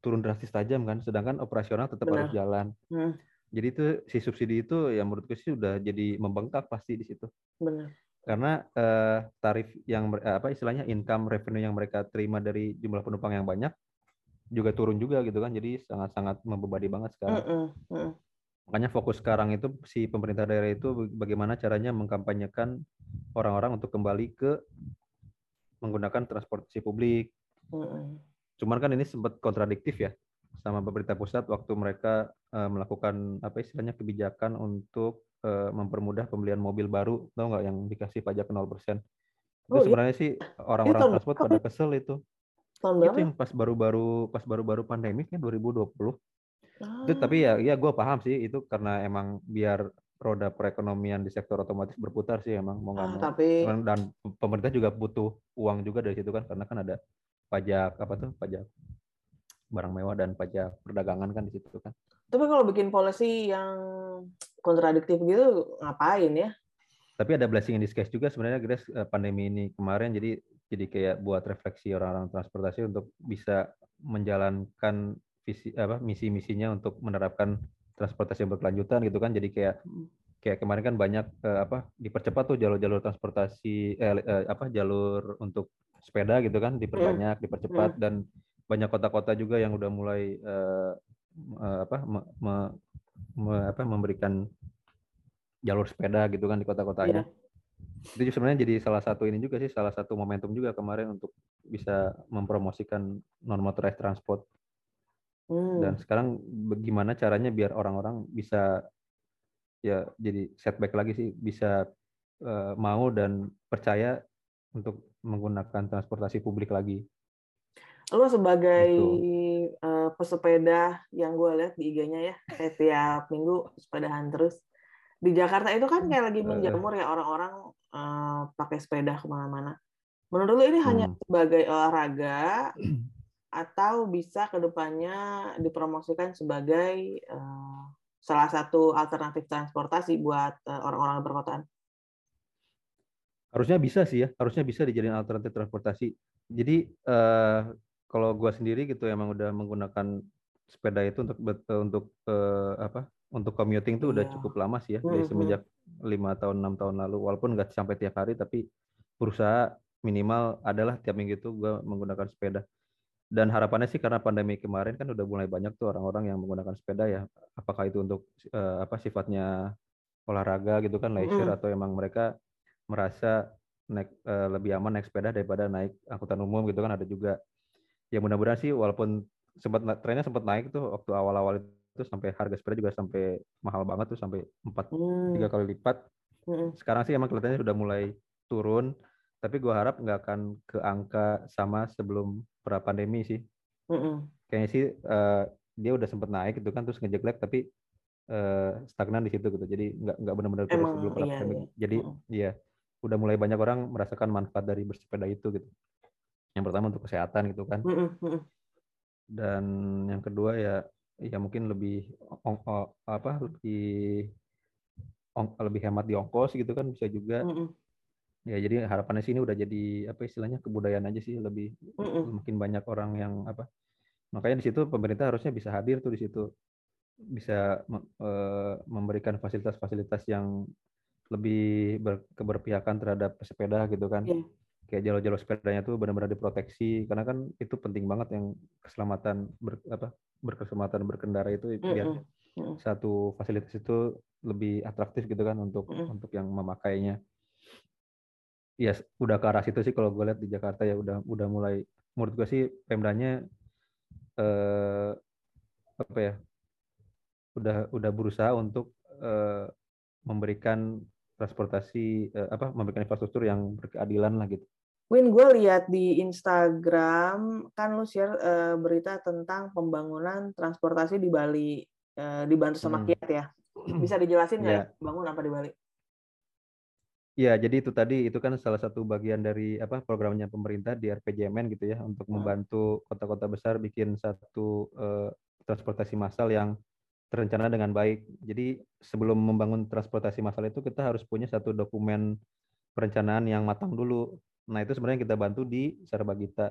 turun drastis tajam kan, sedangkan operasional tetap Benar. harus jalan. Hmm. Jadi itu si subsidi itu ya menurutku sih sudah jadi membengkak pasti di situ. Benar. Karena uh, tarif yang apa istilahnya income revenue yang mereka terima dari jumlah penumpang yang banyak juga turun juga gitu kan. Jadi sangat-sangat membebani banget sekarang. Mm -mm. Makanya fokus sekarang itu si pemerintah daerah itu bagaimana caranya mengkampanyekan orang-orang untuk kembali ke menggunakan transportasi publik. Mm -mm. Cuman kan ini sempat kontradiktif ya sama pemerintah pusat waktu mereka uh, melakukan apa istilahnya kebijakan untuk uh, mempermudah pembelian mobil baru, tahu nggak yang dikasih pajak 0%. Itu oh, iya? sebenarnya iya? sih orang-orang transport pada kesel itu. Tahun itu yang pas baru-baru pas baru-baru pandemi kan 2020. Ah. Itu tapi ya ya gue paham sih itu karena emang biar roda perekonomian di sektor otomotif berputar sih emang mau nggak ah, mau. Tapi dan pemerintah juga butuh uang juga dari situ kan karena kan ada pajak apa tuh pajak barang mewah dan pajak perdagangan kan di situ kan. Tapi kalau bikin policy yang kontradiktif gitu ngapain ya? Tapi ada blessing in disguise juga sebenarnya Grace eh, pandemi ini kemarin jadi jadi kayak buat refleksi orang-orang transportasi untuk bisa menjalankan visi apa misi-misinya untuk menerapkan transportasi yang berkelanjutan gitu kan. Jadi kayak kayak kemarin kan banyak eh, apa dipercepat tuh jalur-jalur transportasi eh, eh, apa jalur untuk sepeda gitu kan diperbanyak, hmm. dipercepat hmm. dan banyak kota-kota juga yang udah mulai uh, uh, apa me, me, me, apa memberikan jalur sepeda gitu kan di kota-kotanya. Yeah. Itu sebenarnya jadi salah satu ini juga sih salah satu momentum juga kemarin untuk bisa mempromosikan non motorized transport. Hmm. Dan sekarang bagaimana caranya biar orang-orang bisa ya jadi setback lagi sih bisa uh, mau dan percaya untuk menggunakan transportasi publik lagi lo sebagai uh, pesepeda yang gue lihat di IG-nya ya, kayak tiap minggu sepedahan terus. Di Jakarta itu kan kayak lagi menjamur ya orang-orang uh, pakai sepeda ke mana-mana. Menurut lu ini hmm. hanya sebagai olahraga atau bisa ke depannya dipromosikan sebagai uh, salah satu alternatif transportasi buat uh, orang-orang perkotaan? Harusnya bisa sih ya, harusnya bisa dijadiin alternatif transportasi. Jadi uh, kalau gua sendiri gitu emang udah menggunakan sepeda itu untuk untuk uh, apa? Untuk commuting tuh udah iya. cukup lama sih ya, mm -hmm. dari semenjak lima tahun enam tahun lalu. Walaupun nggak sampai tiap hari, tapi berusaha minimal adalah tiap minggu itu gue menggunakan sepeda dan harapannya sih karena pandemi kemarin kan udah mulai banyak tuh orang-orang yang menggunakan sepeda ya apakah itu untuk uh, apa sifatnya olahraga gitu kan leisure mm. atau emang mereka merasa naik uh, lebih aman naik sepeda daripada naik angkutan umum gitu kan ada juga ya mudah-mudahan sih walaupun sempat trennya sempat naik tuh waktu awal-awal itu sampai harga sepeda juga sampai mahal banget tuh sampai empat mm. tiga kali lipat mm. sekarang sih emang kelihatannya sudah mulai turun tapi gue harap nggak akan ke angka sama sebelum pra pandemi sih. Mm-hmm. Kayaknya sih uh, dia udah sempet naik gitu kan terus ngejeglek tapi uh, stagnan di situ gitu. Jadi nggak nggak benar-benar terus sebelum pra iya, pandemi. Iya. Jadi iya udah mulai banyak orang merasakan manfaat dari bersepeda itu gitu. Yang pertama untuk kesehatan gitu kan. Dan yang kedua ya ya mungkin lebih ong, apa lebih ong, lebih hemat di ongkos gitu kan bisa juga. Ya jadi harapannya sih ini udah jadi apa istilahnya kebudayaan aja sih lebih makin banyak orang yang apa makanya di situ pemerintah harusnya bisa hadir tuh di situ bisa e, memberikan fasilitas-fasilitas yang lebih ber, keberpihakan terhadap pesepeda gitu kan yeah. Kayak jalur-jalur sepedanya tuh benar-benar diproteksi karena kan itu penting banget yang keselamatan ber, apa berkeselamatan berkendara itu biar mm -mm. satu fasilitas itu lebih atraktif gitu kan untuk mm -mm. untuk yang memakainya ya udah ke arah situ sih kalau gue lihat di Jakarta ya udah udah mulai menurut gue sih Pemdanya eh, apa ya udah udah berusaha untuk eh, memberikan transportasi eh, apa memberikan infrastruktur yang berkeadilan lah gitu. Win, gue lihat di Instagram kan lu share uh, berita tentang pembangunan transportasi di Bali uh, dibantu sama hmm. Kiat ya. Bisa dijelasin nggak yeah. ya bangun apa di Bali? Ya, jadi itu tadi itu kan salah satu bagian dari apa programnya pemerintah di RPJMN gitu ya untuk hmm. membantu kota-kota besar bikin satu uh, transportasi massal yang terencana dengan baik. Jadi sebelum membangun transportasi massal itu kita harus punya satu dokumen perencanaan yang matang dulu. Nah, itu sebenarnya kita bantu di Sarbagita.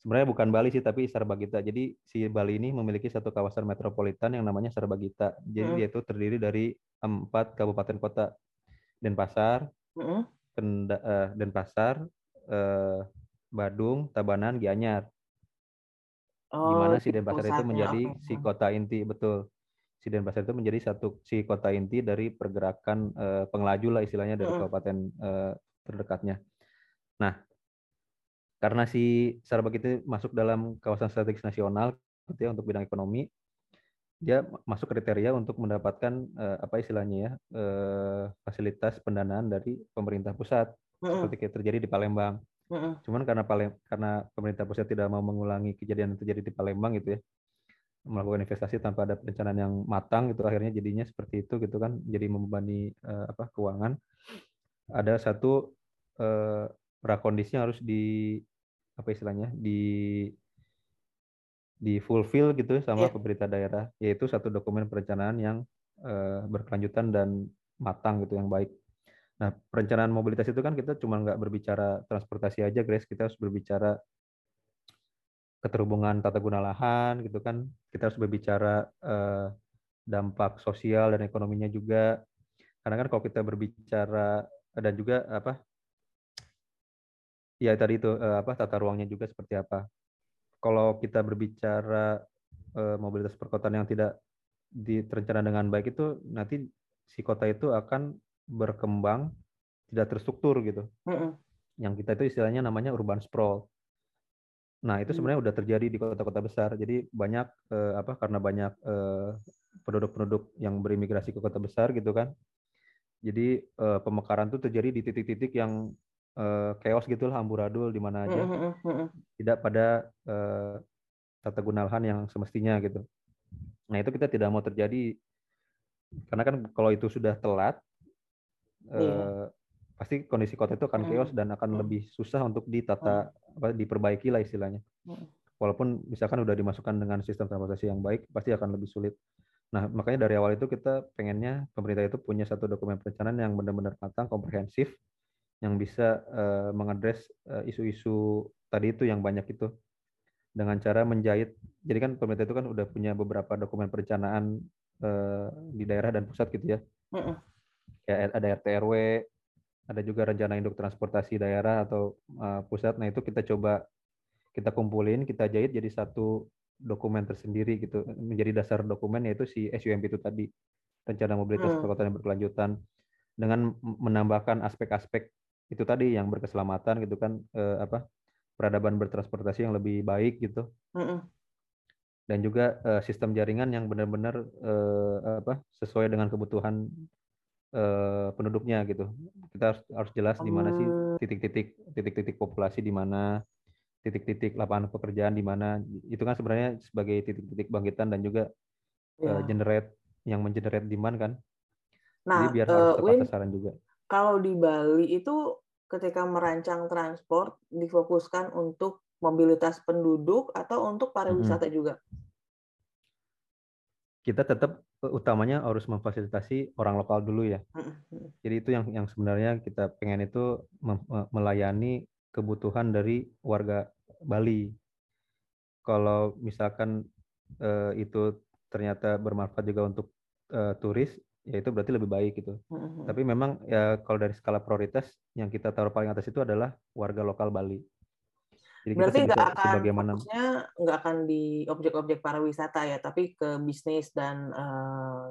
Sebenarnya bukan Bali sih tapi Sarbagita. Jadi si Bali ini memiliki satu kawasan metropolitan yang namanya Sarbagita. Jadi hmm. dia itu terdiri dari empat kabupaten kota Denpasar, mm-hmm. Kenda, uh, Denpasar, uh, Badung, Tabanan, Gianyar. Oh, Gimana si Denpasar itu menjadi okay. si kota inti betul. Si Denpasar itu menjadi satu si kota inti dari pergerakan uh, pengelaju lah istilahnya dari mm-hmm. kabupaten uh, terdekatnya. Nah, karena si Sarabak itu masuk dalam kawasan strategis nasional gitu ya untuk bidang ekonomi, dia masuk kriteria untuk mendapatkan uh, apa istilahnya ya uh, fasilitas pendanaan dari pemerintah pusat uh -uh. seperti yang terjadi di Palembang. Uh -uh. Cuman karena Palem karena pemerintah pusat tidak mau mengulangi kejadian yang terjadi di Palembang gitu ya melakukan investasi tanpa ada perencanaan yang matang gitu akhirnya jadinya seperti itu gitu kan jadi membebani uh, apa keuangan ada satu uh, prakondisi yang harus di apa istilahnya di di fulfill gitu sama yeah. pemerintah daerah yaitu satu dokumen perencanaan yang uh, berkelanjutan dan matang gitu yang baik. Nah perencanaan mobilitas itu kan kita cuma nggak berbicara transportasi aja, Grace. Kita harus berbicara keterhubungan tata guna lahan gitu kan. Kita harus berbicara uh, dampak sosial dan ekonominya juga. Karena kan kalau kita berbicara dan juga apa ya tadi itu uh, apa tata ruangnya juga seperti apa kalau kita berbicara uh, mobilitas perkotaan yang tidak diterencana dengan baik itu nanti si kota itu akan berkembang tidak terstruktur gitu. Mm -hmm. Yang kita itu istilahnya namanya urban sprawl. Nah itu mm. sebenarnya udah terjadi di kota-kota besar. Jadi banyak uh, apa karena banyak penduduk penduduk-penduduk yang berimigrasi ke kota besar gitu kan. Jadi uh, pemekaran itu terjadi di titik-titik yang uh, chaos gitulah amburadul di mana aja. Mm -hmm. Tidak pada uh, tata guna lahan yang semestinya gitu. Nah itu kita tidak mau terjadi karena kan kalau itu sudah telat eh, pasti kondisi kota itu akan chaos dan akan lebih susah untuk ditata apa diperbaiki lah istilahnya. Walaupun misalkan udah dimasukkan dengan sistem transportasi yang baik pasti akan lebih sulit. Nah, makanya dari awal itu kita pengennya pemerintah itu punya satu dokumen perencanaan yang benar-benar matang, komprehensif, yang bisa uh, mengadres uh, isu-isu tadi itu yang banyak itu dengan cara menjahit. Jadi kan pemerintah itu kan udah punya beberapa dokumen perencanaan uh, di daerah dan pusat gitu ya. Uh -uh. Kayak ada RT RW, ada juga rencana induk transportasi daerah atau uh, pusat. Nah itu kita coba kita kumpulin, kita jahit jadi satu dokumen tersendiri gitu menjadi dasar dokumen yaitu si SUMP itu tadi rencana mobilitas hmm. perkotaan yang berkelanjutan dengan menambahkan aspek-aspek itu tadi yang berkeselamatan gitu kan eh, apa peradaban bertransportasi yang lebih baik gitu hmm. dan juga eh, sistem jaringan yang benar-benar eh, apa sesuai dengan kebutuhan eh, penduduknya gitu kita harus harus jelas di mana sih oh. titik-titik titik-titik populasi di mana titik-titik lapangan pekerjaan di mana itu kan sebenarnya sebagai titik-titik bangkitan dan juga ya. uh, generate yang mengenerate demand kan. Nah, Jadi biar uh, harus tepat sasaran juga. Kalau di Bali itu ketika merancang transport difokuskan untuk mobilitas penduduk atau untuk pariwisata hmm. juga? Kita tetap utamanya harus memfasilitasi orang lokal dulu ya. Jadi itu yang yang sebenarnya kita pengen itu melayani kebutuhan dari warga Bali. Kalau misalkan uh, itu ternyata bermanfaat juga untuk uh, turis, ya itu berarti lebih baik gitu. Mm-hmm. Tapi memang ya kalau dari skala prioritas yang kita taruh paling atas itu adalah warga lokal Bali. Jadi Berarti nggak akan sebagaimana nggak akan di objek-objek pariwisata ya, tapi ke bisnis dan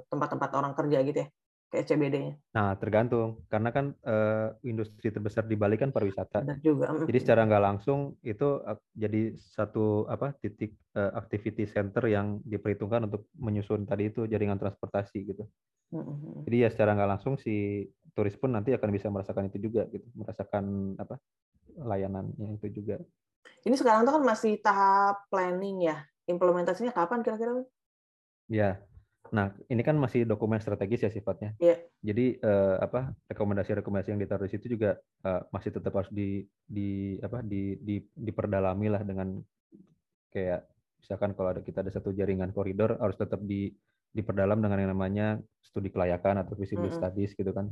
tempat-tempat uh, orang kerja gitu ya kayak CBD-nya? Nah, tergantung. Karena kan uh, industri terbesar di Bali kan pariwisata. Benar juga. Jadi secara nggak langsung itu jadi satu apa titik uh, activity center yang diperhitungkan untuk menyusun tadi itu jaringan transportasi gitu. Mm-hmm. Jadi ya secara nggak langsung si turis pun nanti akan bisa merasakan itu juga gitu, merasakan apa layanannya itu juga. Ini sekarang tuh kan masih tahap planning ya. Implementasinya kapan kira-kira? Ya, Nah, ini kan masih dokumen strategis ya sifatnya. Yeah. Jadi uh, apa rekomendasi-rekomendasi yang ditaruh di situ juga uh, masih tetap harus di di apa di, di diperdalami lah dengan kayak misalkan kalau ada kita ada satu jaringan koridor harus tetap di diperdalam dengan yang namanya studi kelayakan atau visibility mm -hmm. studies gitu kan.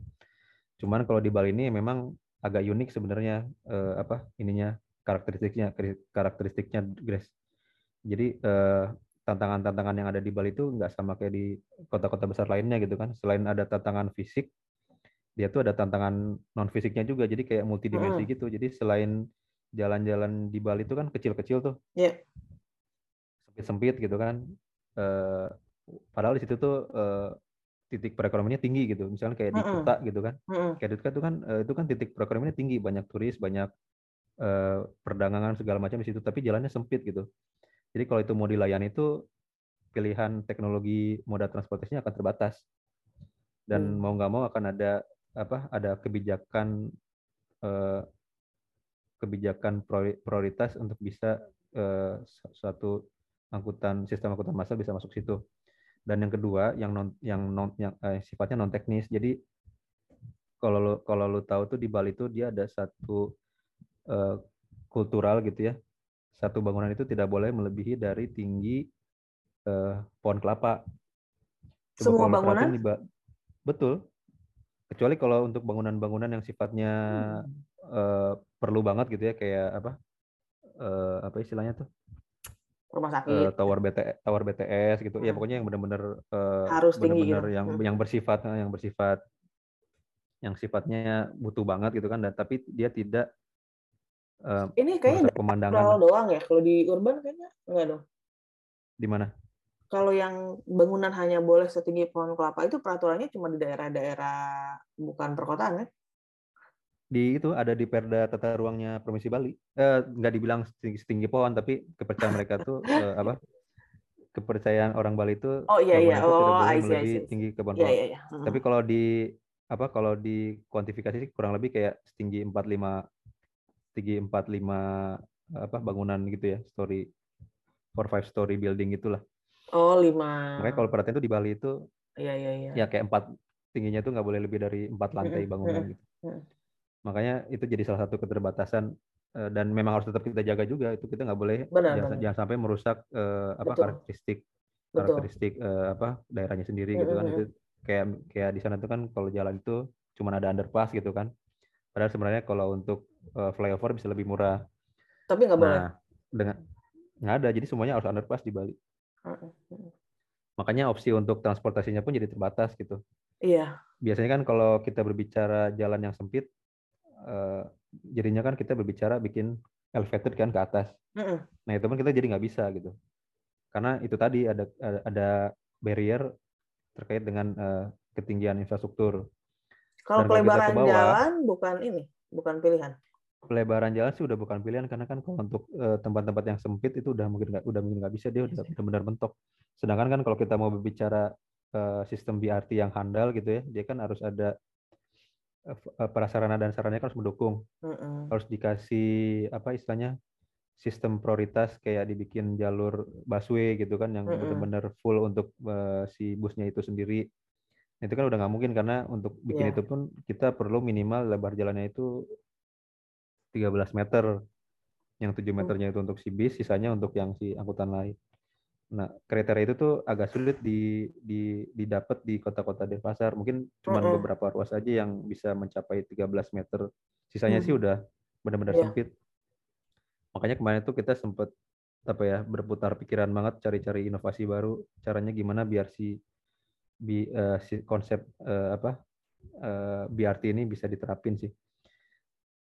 Cuman kalau di Bali ini memang agak unik sebenarnya uh, apa ininya karakteristiknya karakteristiknya Grace. Jadi uh, tantangan-tantangan yang ada di Bali itu nggak sama kayak di kota-kota besar lainnya gitu kan. Selain ada tantangan fisik, dia tuh ada tantangan non fisiknya juga. Jadi kayak multidimensi hmm. gitu. Jadi selain jalan-jalan di Bali itu kan kecil-kecil tuh, yeah. sempit-sempit gitu kan. Uh, padahal di situ tuh uh, titik perekonomiannya tinggi gitu. Misalnya kayak di Kuta gitu kan. Kayak di Kuta itu kan uh, itu kan titik perekonomiannya tinggi, banyak turis, banyak uh, perdagangan segala macam di situ. Tapi jalannya sempit gitu. Jadi kalau itu mau dilayani itu pilihan teknologi moda transportasinya akan terbatas. Dan hmm. mau nggak mau akan ada apa? Ada kebijakan eh, kebijakan prioritas untuk bisa eh, suatu angkutan sistem angkutan massal bisa masuk situ. Dan yang kedua yang non yang non yang eh, sifatnya non teknis. Jadi kalau lo kalau lo tahu tuh di Bali tuh dia ada satu eh, kultural gitu ya satu bangunan itu tidak boleh melebihi dari tinggi uh, pohon kelapa. Coba Semua bangunan? Di, betul. Kecuali kalau untuk bangunan-bangunan yang sifatnya hmm. uh, perlu banget gitu ya, kayak apa? Uh, apa istilahnya tuh? Rumah sakit. Uh, tower BTS, tower BTS gitu. Ya, hmm. Ya pokoknya yang benar-benar uh, harus tinggi benar-benar gitu. yang hmm. yang bersifat yang bersifat yang sifatnya butuh banget gitu kan dan tapi dia tidak Uh, ini kayaknya pemandangan doang ya. Kalau di urban kayaknya enggak dong. Di mana? Kalau yang bangunan hanya boleh setinggi pohon kelapa itu peraturannya cuma di daerah-daerah bukan perkotaan kan? Di itu ada di Perda Tata Ruangnya Provinsi Bali. Eh, nggak dibilang setinggi, setinggi pohon, tapi kepercayaan mereka tuh eh, apa? Kepercayaan orang Bali itu oh iya iya oh I see, lebih tinggi ke pohon. Yeah, yeah, yeah. Tapi kalau di apa kalau di kuantifikasi kurang lebih kayak setinggi 45 tinggi 45 apa bangunan gitu ya story four five story building itulah. Oh lima. Makanya kalau perhatian tuh di Bali itu Iya iya iya. ya kayak empat tingginya tuh nggak boleh lebih dari empat lantai Mm-mm, bangunan mm-mm, gitu. mm. Makanya itu jadi salah satu keterbatasan eh, dan memang harus tetap kita jaga juga itu kita nggak boleh Benar, jangan, benar. jangan sampai merusak eh, apa Betul. karakteristik Betul. karakteristik eh, apa daerahnya sendiri gitu kan itu kayak kayak di sana tuh kan kalau jalan itu cuma ada underpass gitu kan padahal sebenarnya kalau untuk eh, flyover bisa lebih murah Tapi nggak boleh. nah dengan nggak ada jadi semuanya harus underpass di Bali makanya opsi untuk transportasinya pun jadi terbatas gitu Iya. biasanya kan kalau kita berbicara jalan yang sempit eh, jadinya kan kita berbicara bikin elevated kan ke atas Mm-mm. nah itu pun kita jadi nggak bisa gitu karena itu tadi ada ada, barrier terkait dengan eh, ketinggian infrastruktur Kalau Dan pelebaran bawah- jalan bukan ini, bukan pilihan. Pelebaran jalan sih udah bukan pilihan karena kan kalau untuk tempat-tempat yang sempit itu udah mungkin nggak udah mungkin nggak bisa dia udah Iya sih. benar-benar mentok sedangkan kan kalau kita mau berbicara eh, sistem BRT yang handal gitu ya dia kan harus ada eh, prasarana dan sarananya kan harus mendukung Mm-mm. harus dikasih apa istilahnya sistem prioritas kayak dibikin jalur busway gitu kan yang Mm-mm. benar-benar full untuk eh, si busnya itu sendiri itu kan udah nggak mungkin karena untuk bikin Iya. itu pun kita perlu minimal lebar jalannya itu 13 meter yang 7 Hmm. meternya itu untuk si bis sisanya untuk yang si angkutan lain nah kriteria itu tuh agak sulit di, di didapat di kota-kota Denpasar mungkin cuma Mm-mm. beberapa ruas aja yang bisa mencapai 13 meter sisanya sih Hmm. udah benar-benar Iya. sempit makanya kemarin tuh kita sempet apa ya berputar pikiran banget cari-cari inovasi baru caranya gimana biar si bi, eh, si konsep eh, apa eh, BRT ini bisa diterapin sih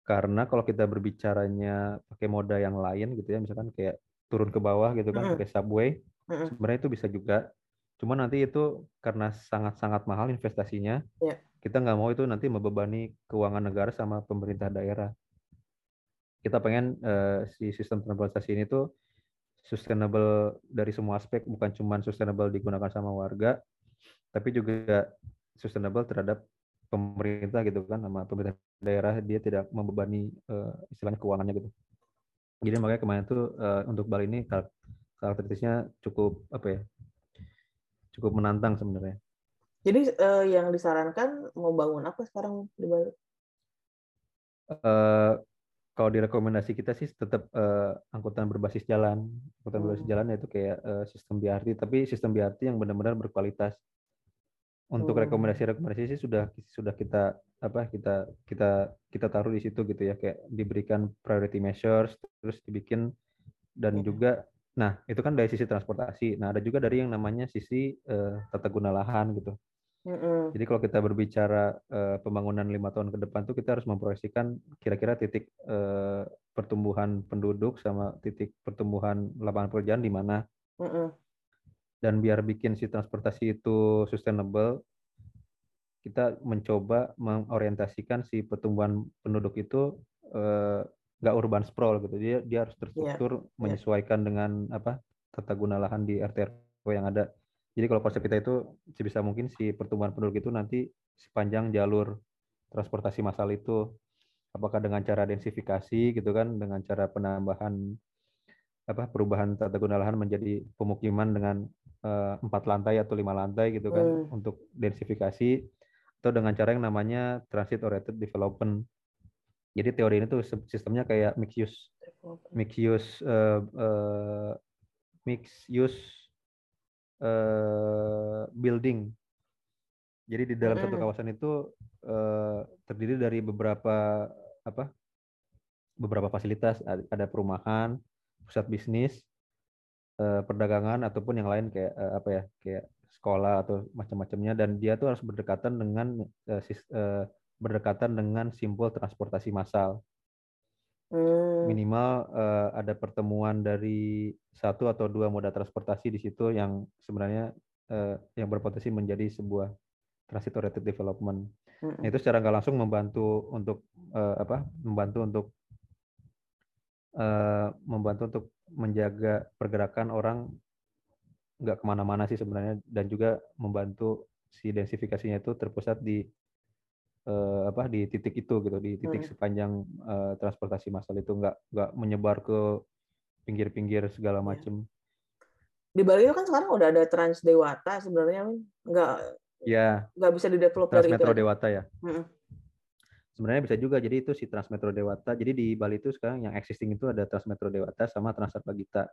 karena kalau kita berbicaranya pakai moda yang lain gitu ya misalkan kayak turun ke bawah gitu kan pakai subway sebenarnya itu bisa juga. Cuma nanti itu karena sangat-sangat mahal investasinya Iya. kita nggak mau itu nanti membebani keuangan negara sama pemerintah daerah. Kita pengen eh, si sistem transportasi ini tuh sustainable dari semua aspek bukan cuma sustainable digunakan sama warga tapi juga sustainable terhadap pemerintah gitu kan sama pemerintah daerah dia tidak membebani eh, istilahnya keuangannya gitu jadi makanya kemarin tuh eh, untuk Bali ini kar- karakteristiknya cukup apa ya cukup menantang sebenarnya Jadi eh, yang disarankan mau bangun apa sekarang di Bali? Eh, kalau direkomendasi kita sih tetap eh, angkutan berbasis jalan. Angkutan berbasis Hmm. jalan itu kayak eh, sistem BRT, tapi sistem BRT yang benar-benar berkualitas. Untuk Hmm. rekomendasi-rekomendasi sih sudah sudah kita apa kita kita kita taruh di situ gitu ya kayak diberikan priority measures terus dibikin dan juga nah itu kan dari sisi transportasi. Nah ada juga dari yang namanya sisi eh, tata guna lahan gitu. Mm-mm. Jadi kalau kita berbicara eh, pembangunan lima tahun ke depan tuh kita harus memproyeksikan kira-kira titik eh, pertumbuhan penduduk sama titik pertumbuhan lapangan pekerjaan di mana. Mm-mm. Dan biar bikin si transportasi itu sustainable, kita mencoba mengorientasikan si pertumbuhan penduduk itu eh, nggak urban sprawl gitu. Dia dia harus terstruktur menyesuaikan dengan apa tata guna lahan di RT RW yang ada. Jadi kalau konsep kita itu sebisa mungkin si pertumbuhan penduduk itu nanti sepanjang jalur transportasi massal itu apakah dengan cara densifikasi gitu kan dengan cara penambahan apa perubahan tata guna lahan menjadi pemukiman dengan empat lantai atau lima lantai gitu kan Hmm. untuk densifikasi atau dengan cara yang namanya transit oriented development. Jadi teori ini tuh sistemnya kayak mixed use mixed use eh, eh, mixed use eh, building. Jadi di dalam satu Mm-mm. kawasan itu eh, terdiri dari beberapa apa? beberapa fasilitas, Ad- ada perumahan, pusat bisnis, eh, perdagangan ataupun yang lain kayak eh, apa ya? kayak sekolah atau macam-macamnya dan dia tuh harus berdekatan dengan eh, sis- eh, berdekatan dengan simbol transportasi massal Hmm. minimal eh, ada pertemuan dari satu atau dua moda transportasi di situ yang sebenarnya eh, yang berpotensi menjadi sebuah transit oriented development. Mm-mm. Nah, itu secara nggak langsung membantu untuk eh, apa? Membantu untuk eh, membantu untuk menjaga pergerakan orang nggak ke mana-mana sih sebenarnya dan juga membantu si densifikasinya itu terpusat di eh, apa di titik itu gitu di titik Hmm. sepanjang eh, transportasi massal itu nggak nggak menyebar ke pinggir-pinggir segala Iya. macam di Bali itu kan sekarang udah ada Trans Dewata sebenarnya nggak ya nggak bisa di develop Trans dari Metro itu. Dewata ya. Sebenarnya bisa juga jadi itu si Transmetro Dewata. Jadi di Bali itu sekarang yang existing itu ada Transmetro Dewata sama Transarta Gita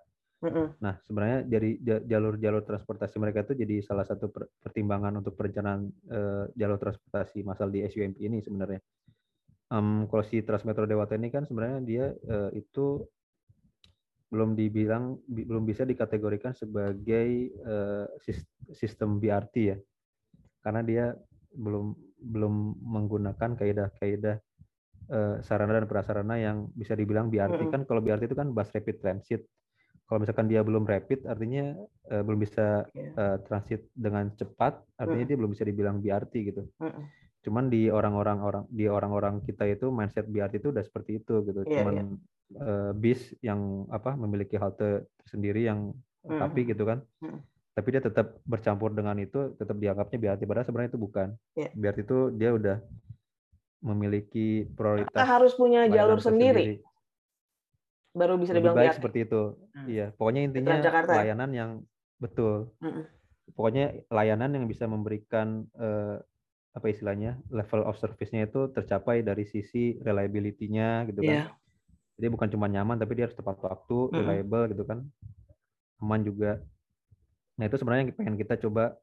Mm-mm. nah sebenarnya dari ja- jalur-jalur transportasi mereka itu jadi salah satu per- pertimbangan untuk perencanaan eh, jalur transportasi massal di SUMP ini sebenarnya. Em, kalau si Transmetro Dewata ini kan sebenarnya dia eh, itu belum dibilang bi- belum bisa dikategorikan sebagai eh, sis- sistem BRT ya. Karena dia belum belum menggunakan kaidah-kaidah eh, sarana dan prasarana yang bisa dibilang BRT Mm-mm. kan kalau BRT itu kan bus rapid transit kalau misalkan dia belum rapid artinya eh, belum bisa Iya. eh, transit dengan cepat artinya dia belum bisa dibilang BRT gitu cuman di orang-orang orang di orang-orang kita itu mindset BRT itu udah seperti itu gitu Iya, cuman eh, bis yang apa memiliki halte tersendiri yang rapi Mm. gitu kan Mm. Tapi dia tetap bercampur dengan itu tetap dianggapnya BRT padahal sebenarnya itu bukan Iya. BRT itu dia udah memiliki prioritas Kita harus punya jalur sendiri tersendiri. baru bisa lebih dibilang baik BRT. seperti itu Hmm. iya pokoknya intinya ya? layanan yang betul Mm-mm. pokoknya layanan yang bisa memberikan eh, apa istilahnya level of service-nya itu tercapai dari sisi reliability-nya gitu kan. Iya. Jadi bukan cuma nyaman tapi dia harus tepat waktu, Mm-mm. reliable gitu kan. Aman juga. Nah, itu sebenarnya yang pengen kita coba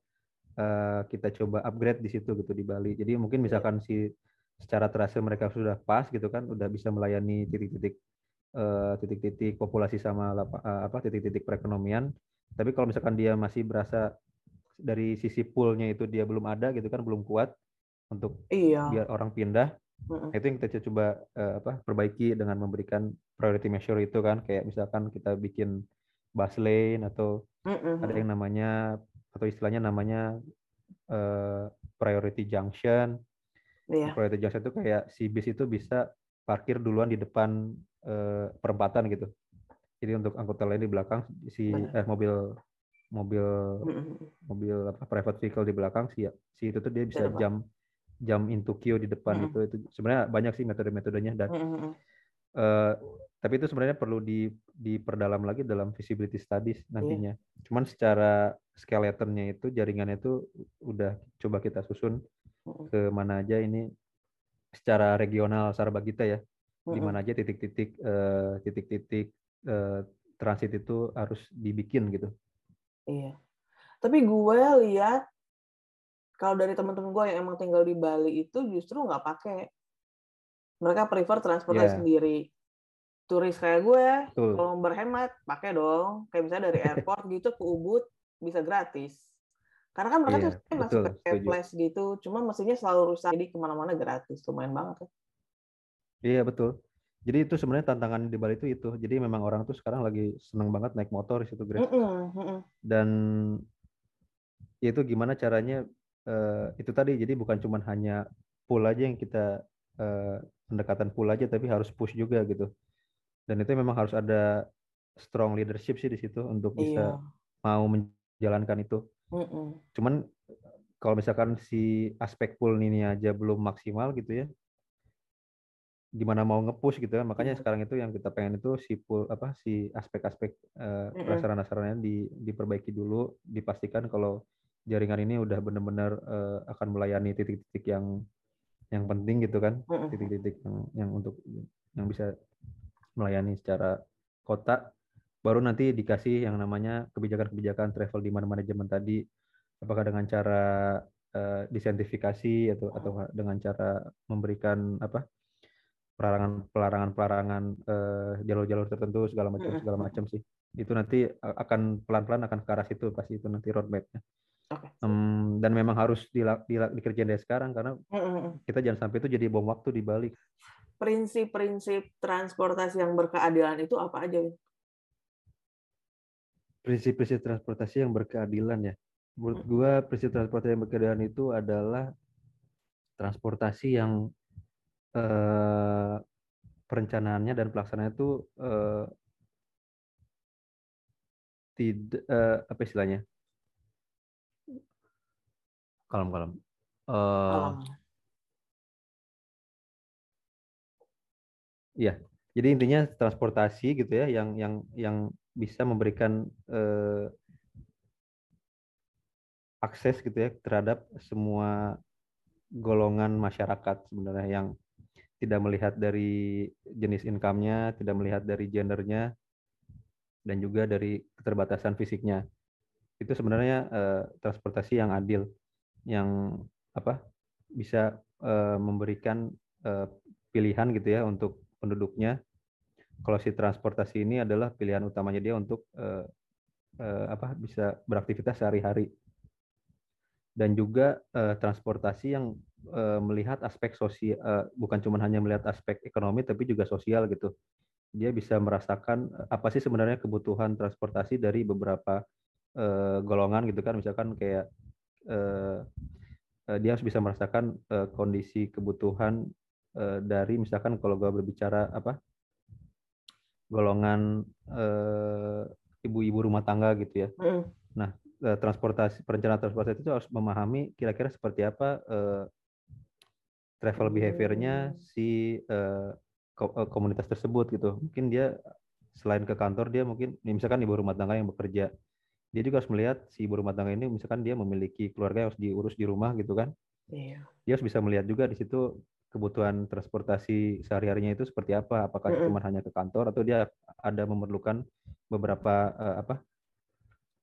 eh, kita coba upgrade di situ gitu di Bali. Jadi mungkin misalkan si secara terasa mereka sudah pas gitu kan, udah bisa melayani titik-titik eh, titik-titik populasi sama lapa- eh, apa titik-titik perekonomian. Tapi kalau misalkan dia masih berasa dari sisi poolnya itu dia belum ada gitu kan, belum kuat untuk Iya. biar orang pindah. Nah, itu yang kita coba eh, apa perbaiki dengan memberikan priority measure itu kan, kayak misalkan kita bikin bus lane atau Mm-mm. ada yang namanya atau istilahnya namanya eh, priority junction. Iya. Priority junction itu kayak si bis itu bisa parkir duluan di depan eh, perempatan gitu. Jadi untuk angkutan lain di belakang si eh, mobil mobil Mm-mm. mobil apa private vehicle di belakang si si itu tuh dia bisa jam jam into queue di depan Mm-mm. itu itu sebenarnya banyak sih metode-metodenya dan Mm-mm. eh, tapi itu sebenarnya perlu di diperdalam lagi dalam visibility studies Iya. nantinya. Cuman secara skeletonnya itu jaringannya itu udah coba kita susun ke mana aja ini secara regional Sarbagita ya. Di mana aja titik-titik eh, titik-titik eh, transit itu harus dibikin gitu. Iya. Tapi gue lihat kalau dari teman-teman gue yang emang tinggal di Bali itu justru nggak pakai. Mereka prefer transportasi Iya. sendiri. Turis kayak gue, Betul. kalau berhemat, pakai dong. Kayak misalnya dari airport gitu ke Ubud bisa gratis. Karena kan mereka Iya, tuh masuk betul, ke flash gitu, cuma mesinnya selalu rusak, jadi ke mana-mana gratis, lumayan banget ya. Iya betul. Jadi itu sebenarnya tantangan di Bali itu itu. Jadi memang orang tuh sekarang lagi seneng banget naik motor di situ Grace. Mm-mm, mm-mm. Dan ya itu gimana caranya eh, itu tadi. Jadi bukan cuma hanya pull aja yang kita eh, pendekatan pull aja, tapi harus push juga gitu. Dan itu memang harus ada strong leadership sih di situ untuk bisa Iya. mau menjalankan itu. Mm-mm. Cuman kalau misalkan si aspek pull ini aja belum maksimal gitu ya, gimana mau nge-push gitu ya. Makanya Iya. sekarang itu yang kita pengen itu si pull apa si aspek-aspek eh, Mm-mm. prasarana-sarananya di, diperbaiki dulu, dipastikan kalau jaringan ini udah benar-benar eh, akan melayani titik-titik yang yang penting gitu kan, titik-titik yang yang untuk yang bisa melayani secara kota baru nanti dikasih yang namanya kebijakan-kebijakan travel demand management tadi. Apakah dengan cara eh, disentifikasi atau atau dengan cara memberikan apa? Pelarangan pelarangan pelarangan eh, jalur-jalur tertentu segala macam segala macam sih. Itu nanti akan pelan-pelan akan ke arah situ pasti itu nanti roadmapnya. Oke. Em, dan memang harus dikerjain dari sekarang karena kita jangan sampai itu jadi bom waktu di Bali Prinsip-prinsip transportasi yang berkeadilan itu apa aja? Prinsip-prinsip transportasi yang berkeadilan ya. Menurut gua prinsip transportasi yang berkeadilan itu adalah transportasi yang eh, perencanaannya dan pelaksanaannya itu eh, tidak eh, apa istilahnya? Kalem-kalem. Eh, Alam. Jadi intinya transportasi gitu ya yang yang yang bisa memberikan eh, akses gitu ya terhadap semua golongan masyarakat sebenarnya yang tidak melihat dari jenis income-nya, tidak melihat dari gendernya, dan juga dari keterbatasan fisiknya. Itu sebenarnya eh, transportasi yang adil, yang apa bisa eh, memberikan eh, pilihan gitu ya untuk penduduknya. Kalau si transportasi ini adalah pilihan utamanya dia untuk eh, eh, apa bisa beraktivitas sehari-hari. Dan juga uh, transportasi yang uh, melihat aspek sosial uh, bukan cuma hanya melihat aspek ekonomi tapi juga sosial gitu. Dia bisa merasakan apa sih sebenarnya kebutuhan transportasi dari beberapa uh, golongan gitu kan. Misalkan kayak uh, uh, dia harus bisa merasakan uh, kondisi kebutuhan uh, dari misalkan kalau gue berbicara apa golongan ibu-ibu uh, rumah tangga gitu ya. Mm. Nah, uh, transportasi perencanaan transportasi itu harus memahami kira-kira seperti apa uh, travel behaviornya si uh, komunitas tersebut gitu. Mungkin dia selain ke kantor dia mungkin misalkan ibu rumah tangga yang bekerja dia juga harus melihat si ibu rumah tangga ini misalkan dia memiliki keluarga yang harus diurus di rumah gitu kan. Iya. Dia harus bisa melihat juga di situ kebutuhan transportasi sehari-harinya itu seperti apa. Apakah cuma hanya ke kantor atau dia ada memerlukan beberapa uh, apa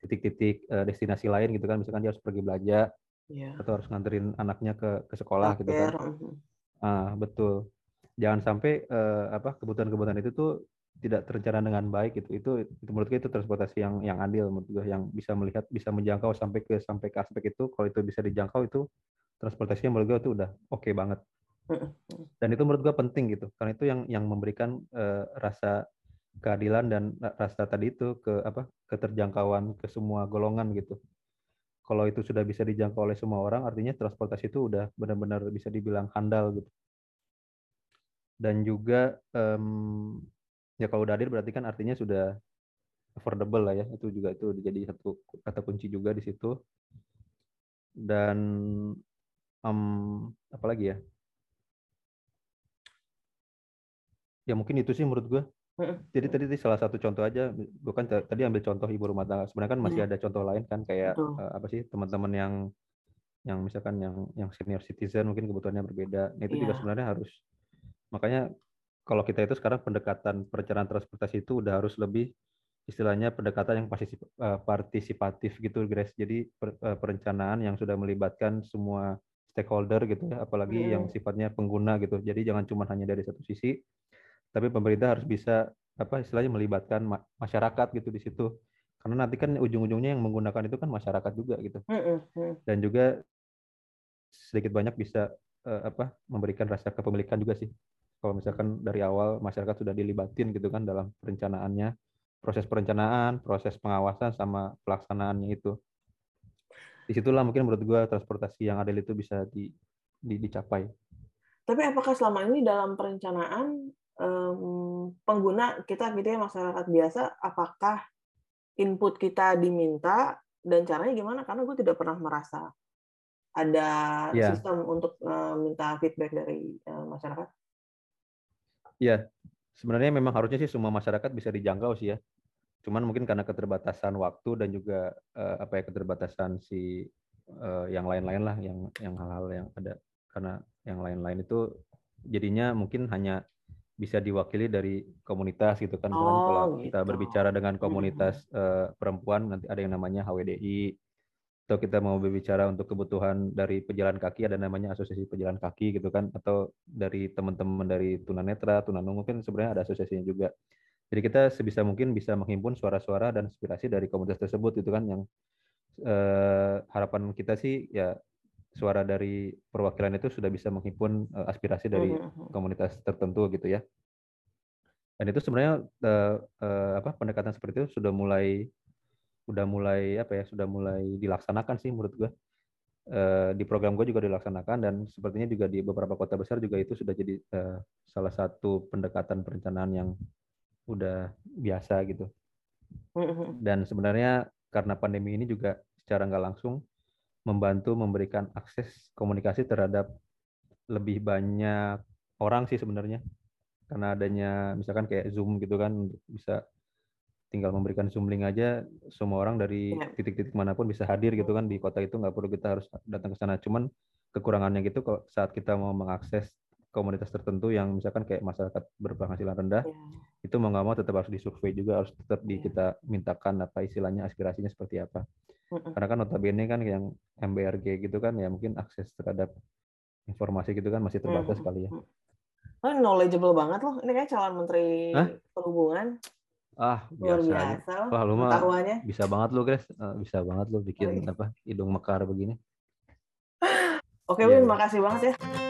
titik-titik uh, destinasi lain gitu kan? Misalkan dia harus pergi belanja yeah. atau harus nganterin anaknya ke ke sekolah Akhir. gitu kan? ah betul. Jangan sampai uh, apa kebutuhan-kebutuhan itu tuh tidak terencana dengan baik gitu. Itu itu menurut gue itu transportasi yang yang adil menurut gue yang bisa melihat bisa menjangkau sampai ke sampai ke aspek itu. Kalau itu bisa dijangkau itu transportasinya menurut gue itu udah oke okay banget dan itu menurut gue penting gitu karena itu yang yang memberikan uh, rasa keadilan dan rasa tadi itu ke apa keterjangkauan ke semua golongan gitu. Kalau itu sudah bisa dijangkau oleh semua orang, artinya transportasi itu udah benar-benar bisa dibilang handal gitu. Dan juga um, ya kalau udah adil berarti kan artinya sudah affordable lah ya. Itu juga itu jadi satu kata kunci juga di situ. Dan um, apa lagi ya? Ya mungkin itu sih menurut gue jadi tadi salah satu contoh aja, bukan tadi ambil contoh ibu rumah tangga. Sebenarnya kan masih iya. ada contoh lain kan kayak uh, apa sih teman-teman yang yang misalkan yang yang senior citizen mungkin kebutuhannya berbeda. Nah, itu yeah. juga iya. sebenarnya harus makanya kalau kita itu sekarang pendekatan perencanaan transportasi itu udah harus lebih istilahnya pendekatan yang eh, partisipatif gitu Grace. Jadi eh, perencanaan yang sudah melibatkan semua stakeholder gitu ya, apalagi yang sifatnya pengguna gitu. Jadi jangan cuma hanya dari satu sisi, tapi pemerintah harus bisa apa istilahnya melibatkan masyarakat gitu di situ. Karena nanti kan ujung-ujungnya yang menggunakan itu kan masyarakat juga gitu. Dan juga sedikit banyak bisa uh, apa memberikan rasa kepemilikan juga sih. Kalau misalkan dari awal masyarakat sudah dilibatin gitu kan dalam perencanaannya proses perencanaan proses pengawasan sama pelaksanaannya itu. Di situlah mungkin menurut gue transportasi yang adil itu bisa di, di dicapai. Tapi apakah selama ini dalam perencanaan um, pengguna kita gitu ya masyarakat biasa apakah input kita diminta dan caranya gimana karena gue tidak pernah merasa ada yeah. sistem untuk uh, minta feedback dari uh, masyarakat. Iya, sebenarnya memang harusnya sih semua masyarakat bisa dijangkau sih ya. Cuman mungkin karena keterbatasan waktu dan juga uh, apa ya keterbatasan si uh, yang lain-lain lah, yang yang hal-hal yang ada karena yang lain-lain itu jadinya mungkin hanya bisa diwakili dari komunitas gitu kan. Oh, kalau gitu. kita berbicara dengan komunitas hmm. uh, perempuan nanti ada yang namanya HWDI atau kita mau berbicara untuk kebutuhan dari pejalan kaki ada namanya asosiasi pejalan kaki gitu kan atau dari teman-teman dari tunanetra, tunanungu mungkin sebenarnya ada asosiasinya juga. Jadi kita sebisa mungkin bisa menghimpun suara-suara dan aspirasi dari komunitas tersebut itu kan yang eh, harapan kita sih ya suara dari perwakilan itu sudah bisa menghimpun uh, aspirasi dari hmm, hmm. komunitas tertentu gitu ya. Dan itu sebenarnya uh, uh, apa pendekatan seperti itu sudah mulai sudah mulai apa ya sudah mulai dilaksanakan sih menurut gue. Uh, di program gue juga dilaksanakan dan sepertinya juga di beberapa kota besar juga itu sudah jadi uh, salah satu pendekatan perencanaan yang udah biasa gitu. Dan sebenarnya karena pandemi ini juga secara nggak langsung membantu memberikan akses komunikasi terhadap lebih banyak orang sih sebenarnya karena adanya misalkan kayak zoom gitu kan bisa tinggal memberikan Zoom link aja semua orang dari Iya. titik-titik mana pun bisa hadir gitu kan di kota itu nggak perlu kita harus datang ke sana cuman kekurangannya gitu kalau saat kita mau mengakses komunitas tertentu yang misalkan kayak masyarakat berpenghasilan rendah Ya. itu mau nggak mau tetap harus disurvei juga harus tetap di Iya. kita mintakan apa istilahnya aspirasinya seperti apa. Karena kan notabene kan yang MBRG gitu kan ya mungkin akses terhadap informasi gitu kan masih terbatas kali ya Oh, knowledgeable banget loh. Ini kayak calon menteri Hah? perhubungan. ah Luar biasa biasa. Wah, lu mah bisa banget lu Grace Eh, bisa banget lu bikin Oh, iya. apa hidung mekar begini Oke, Iya, Win, iya. makasih banget ya.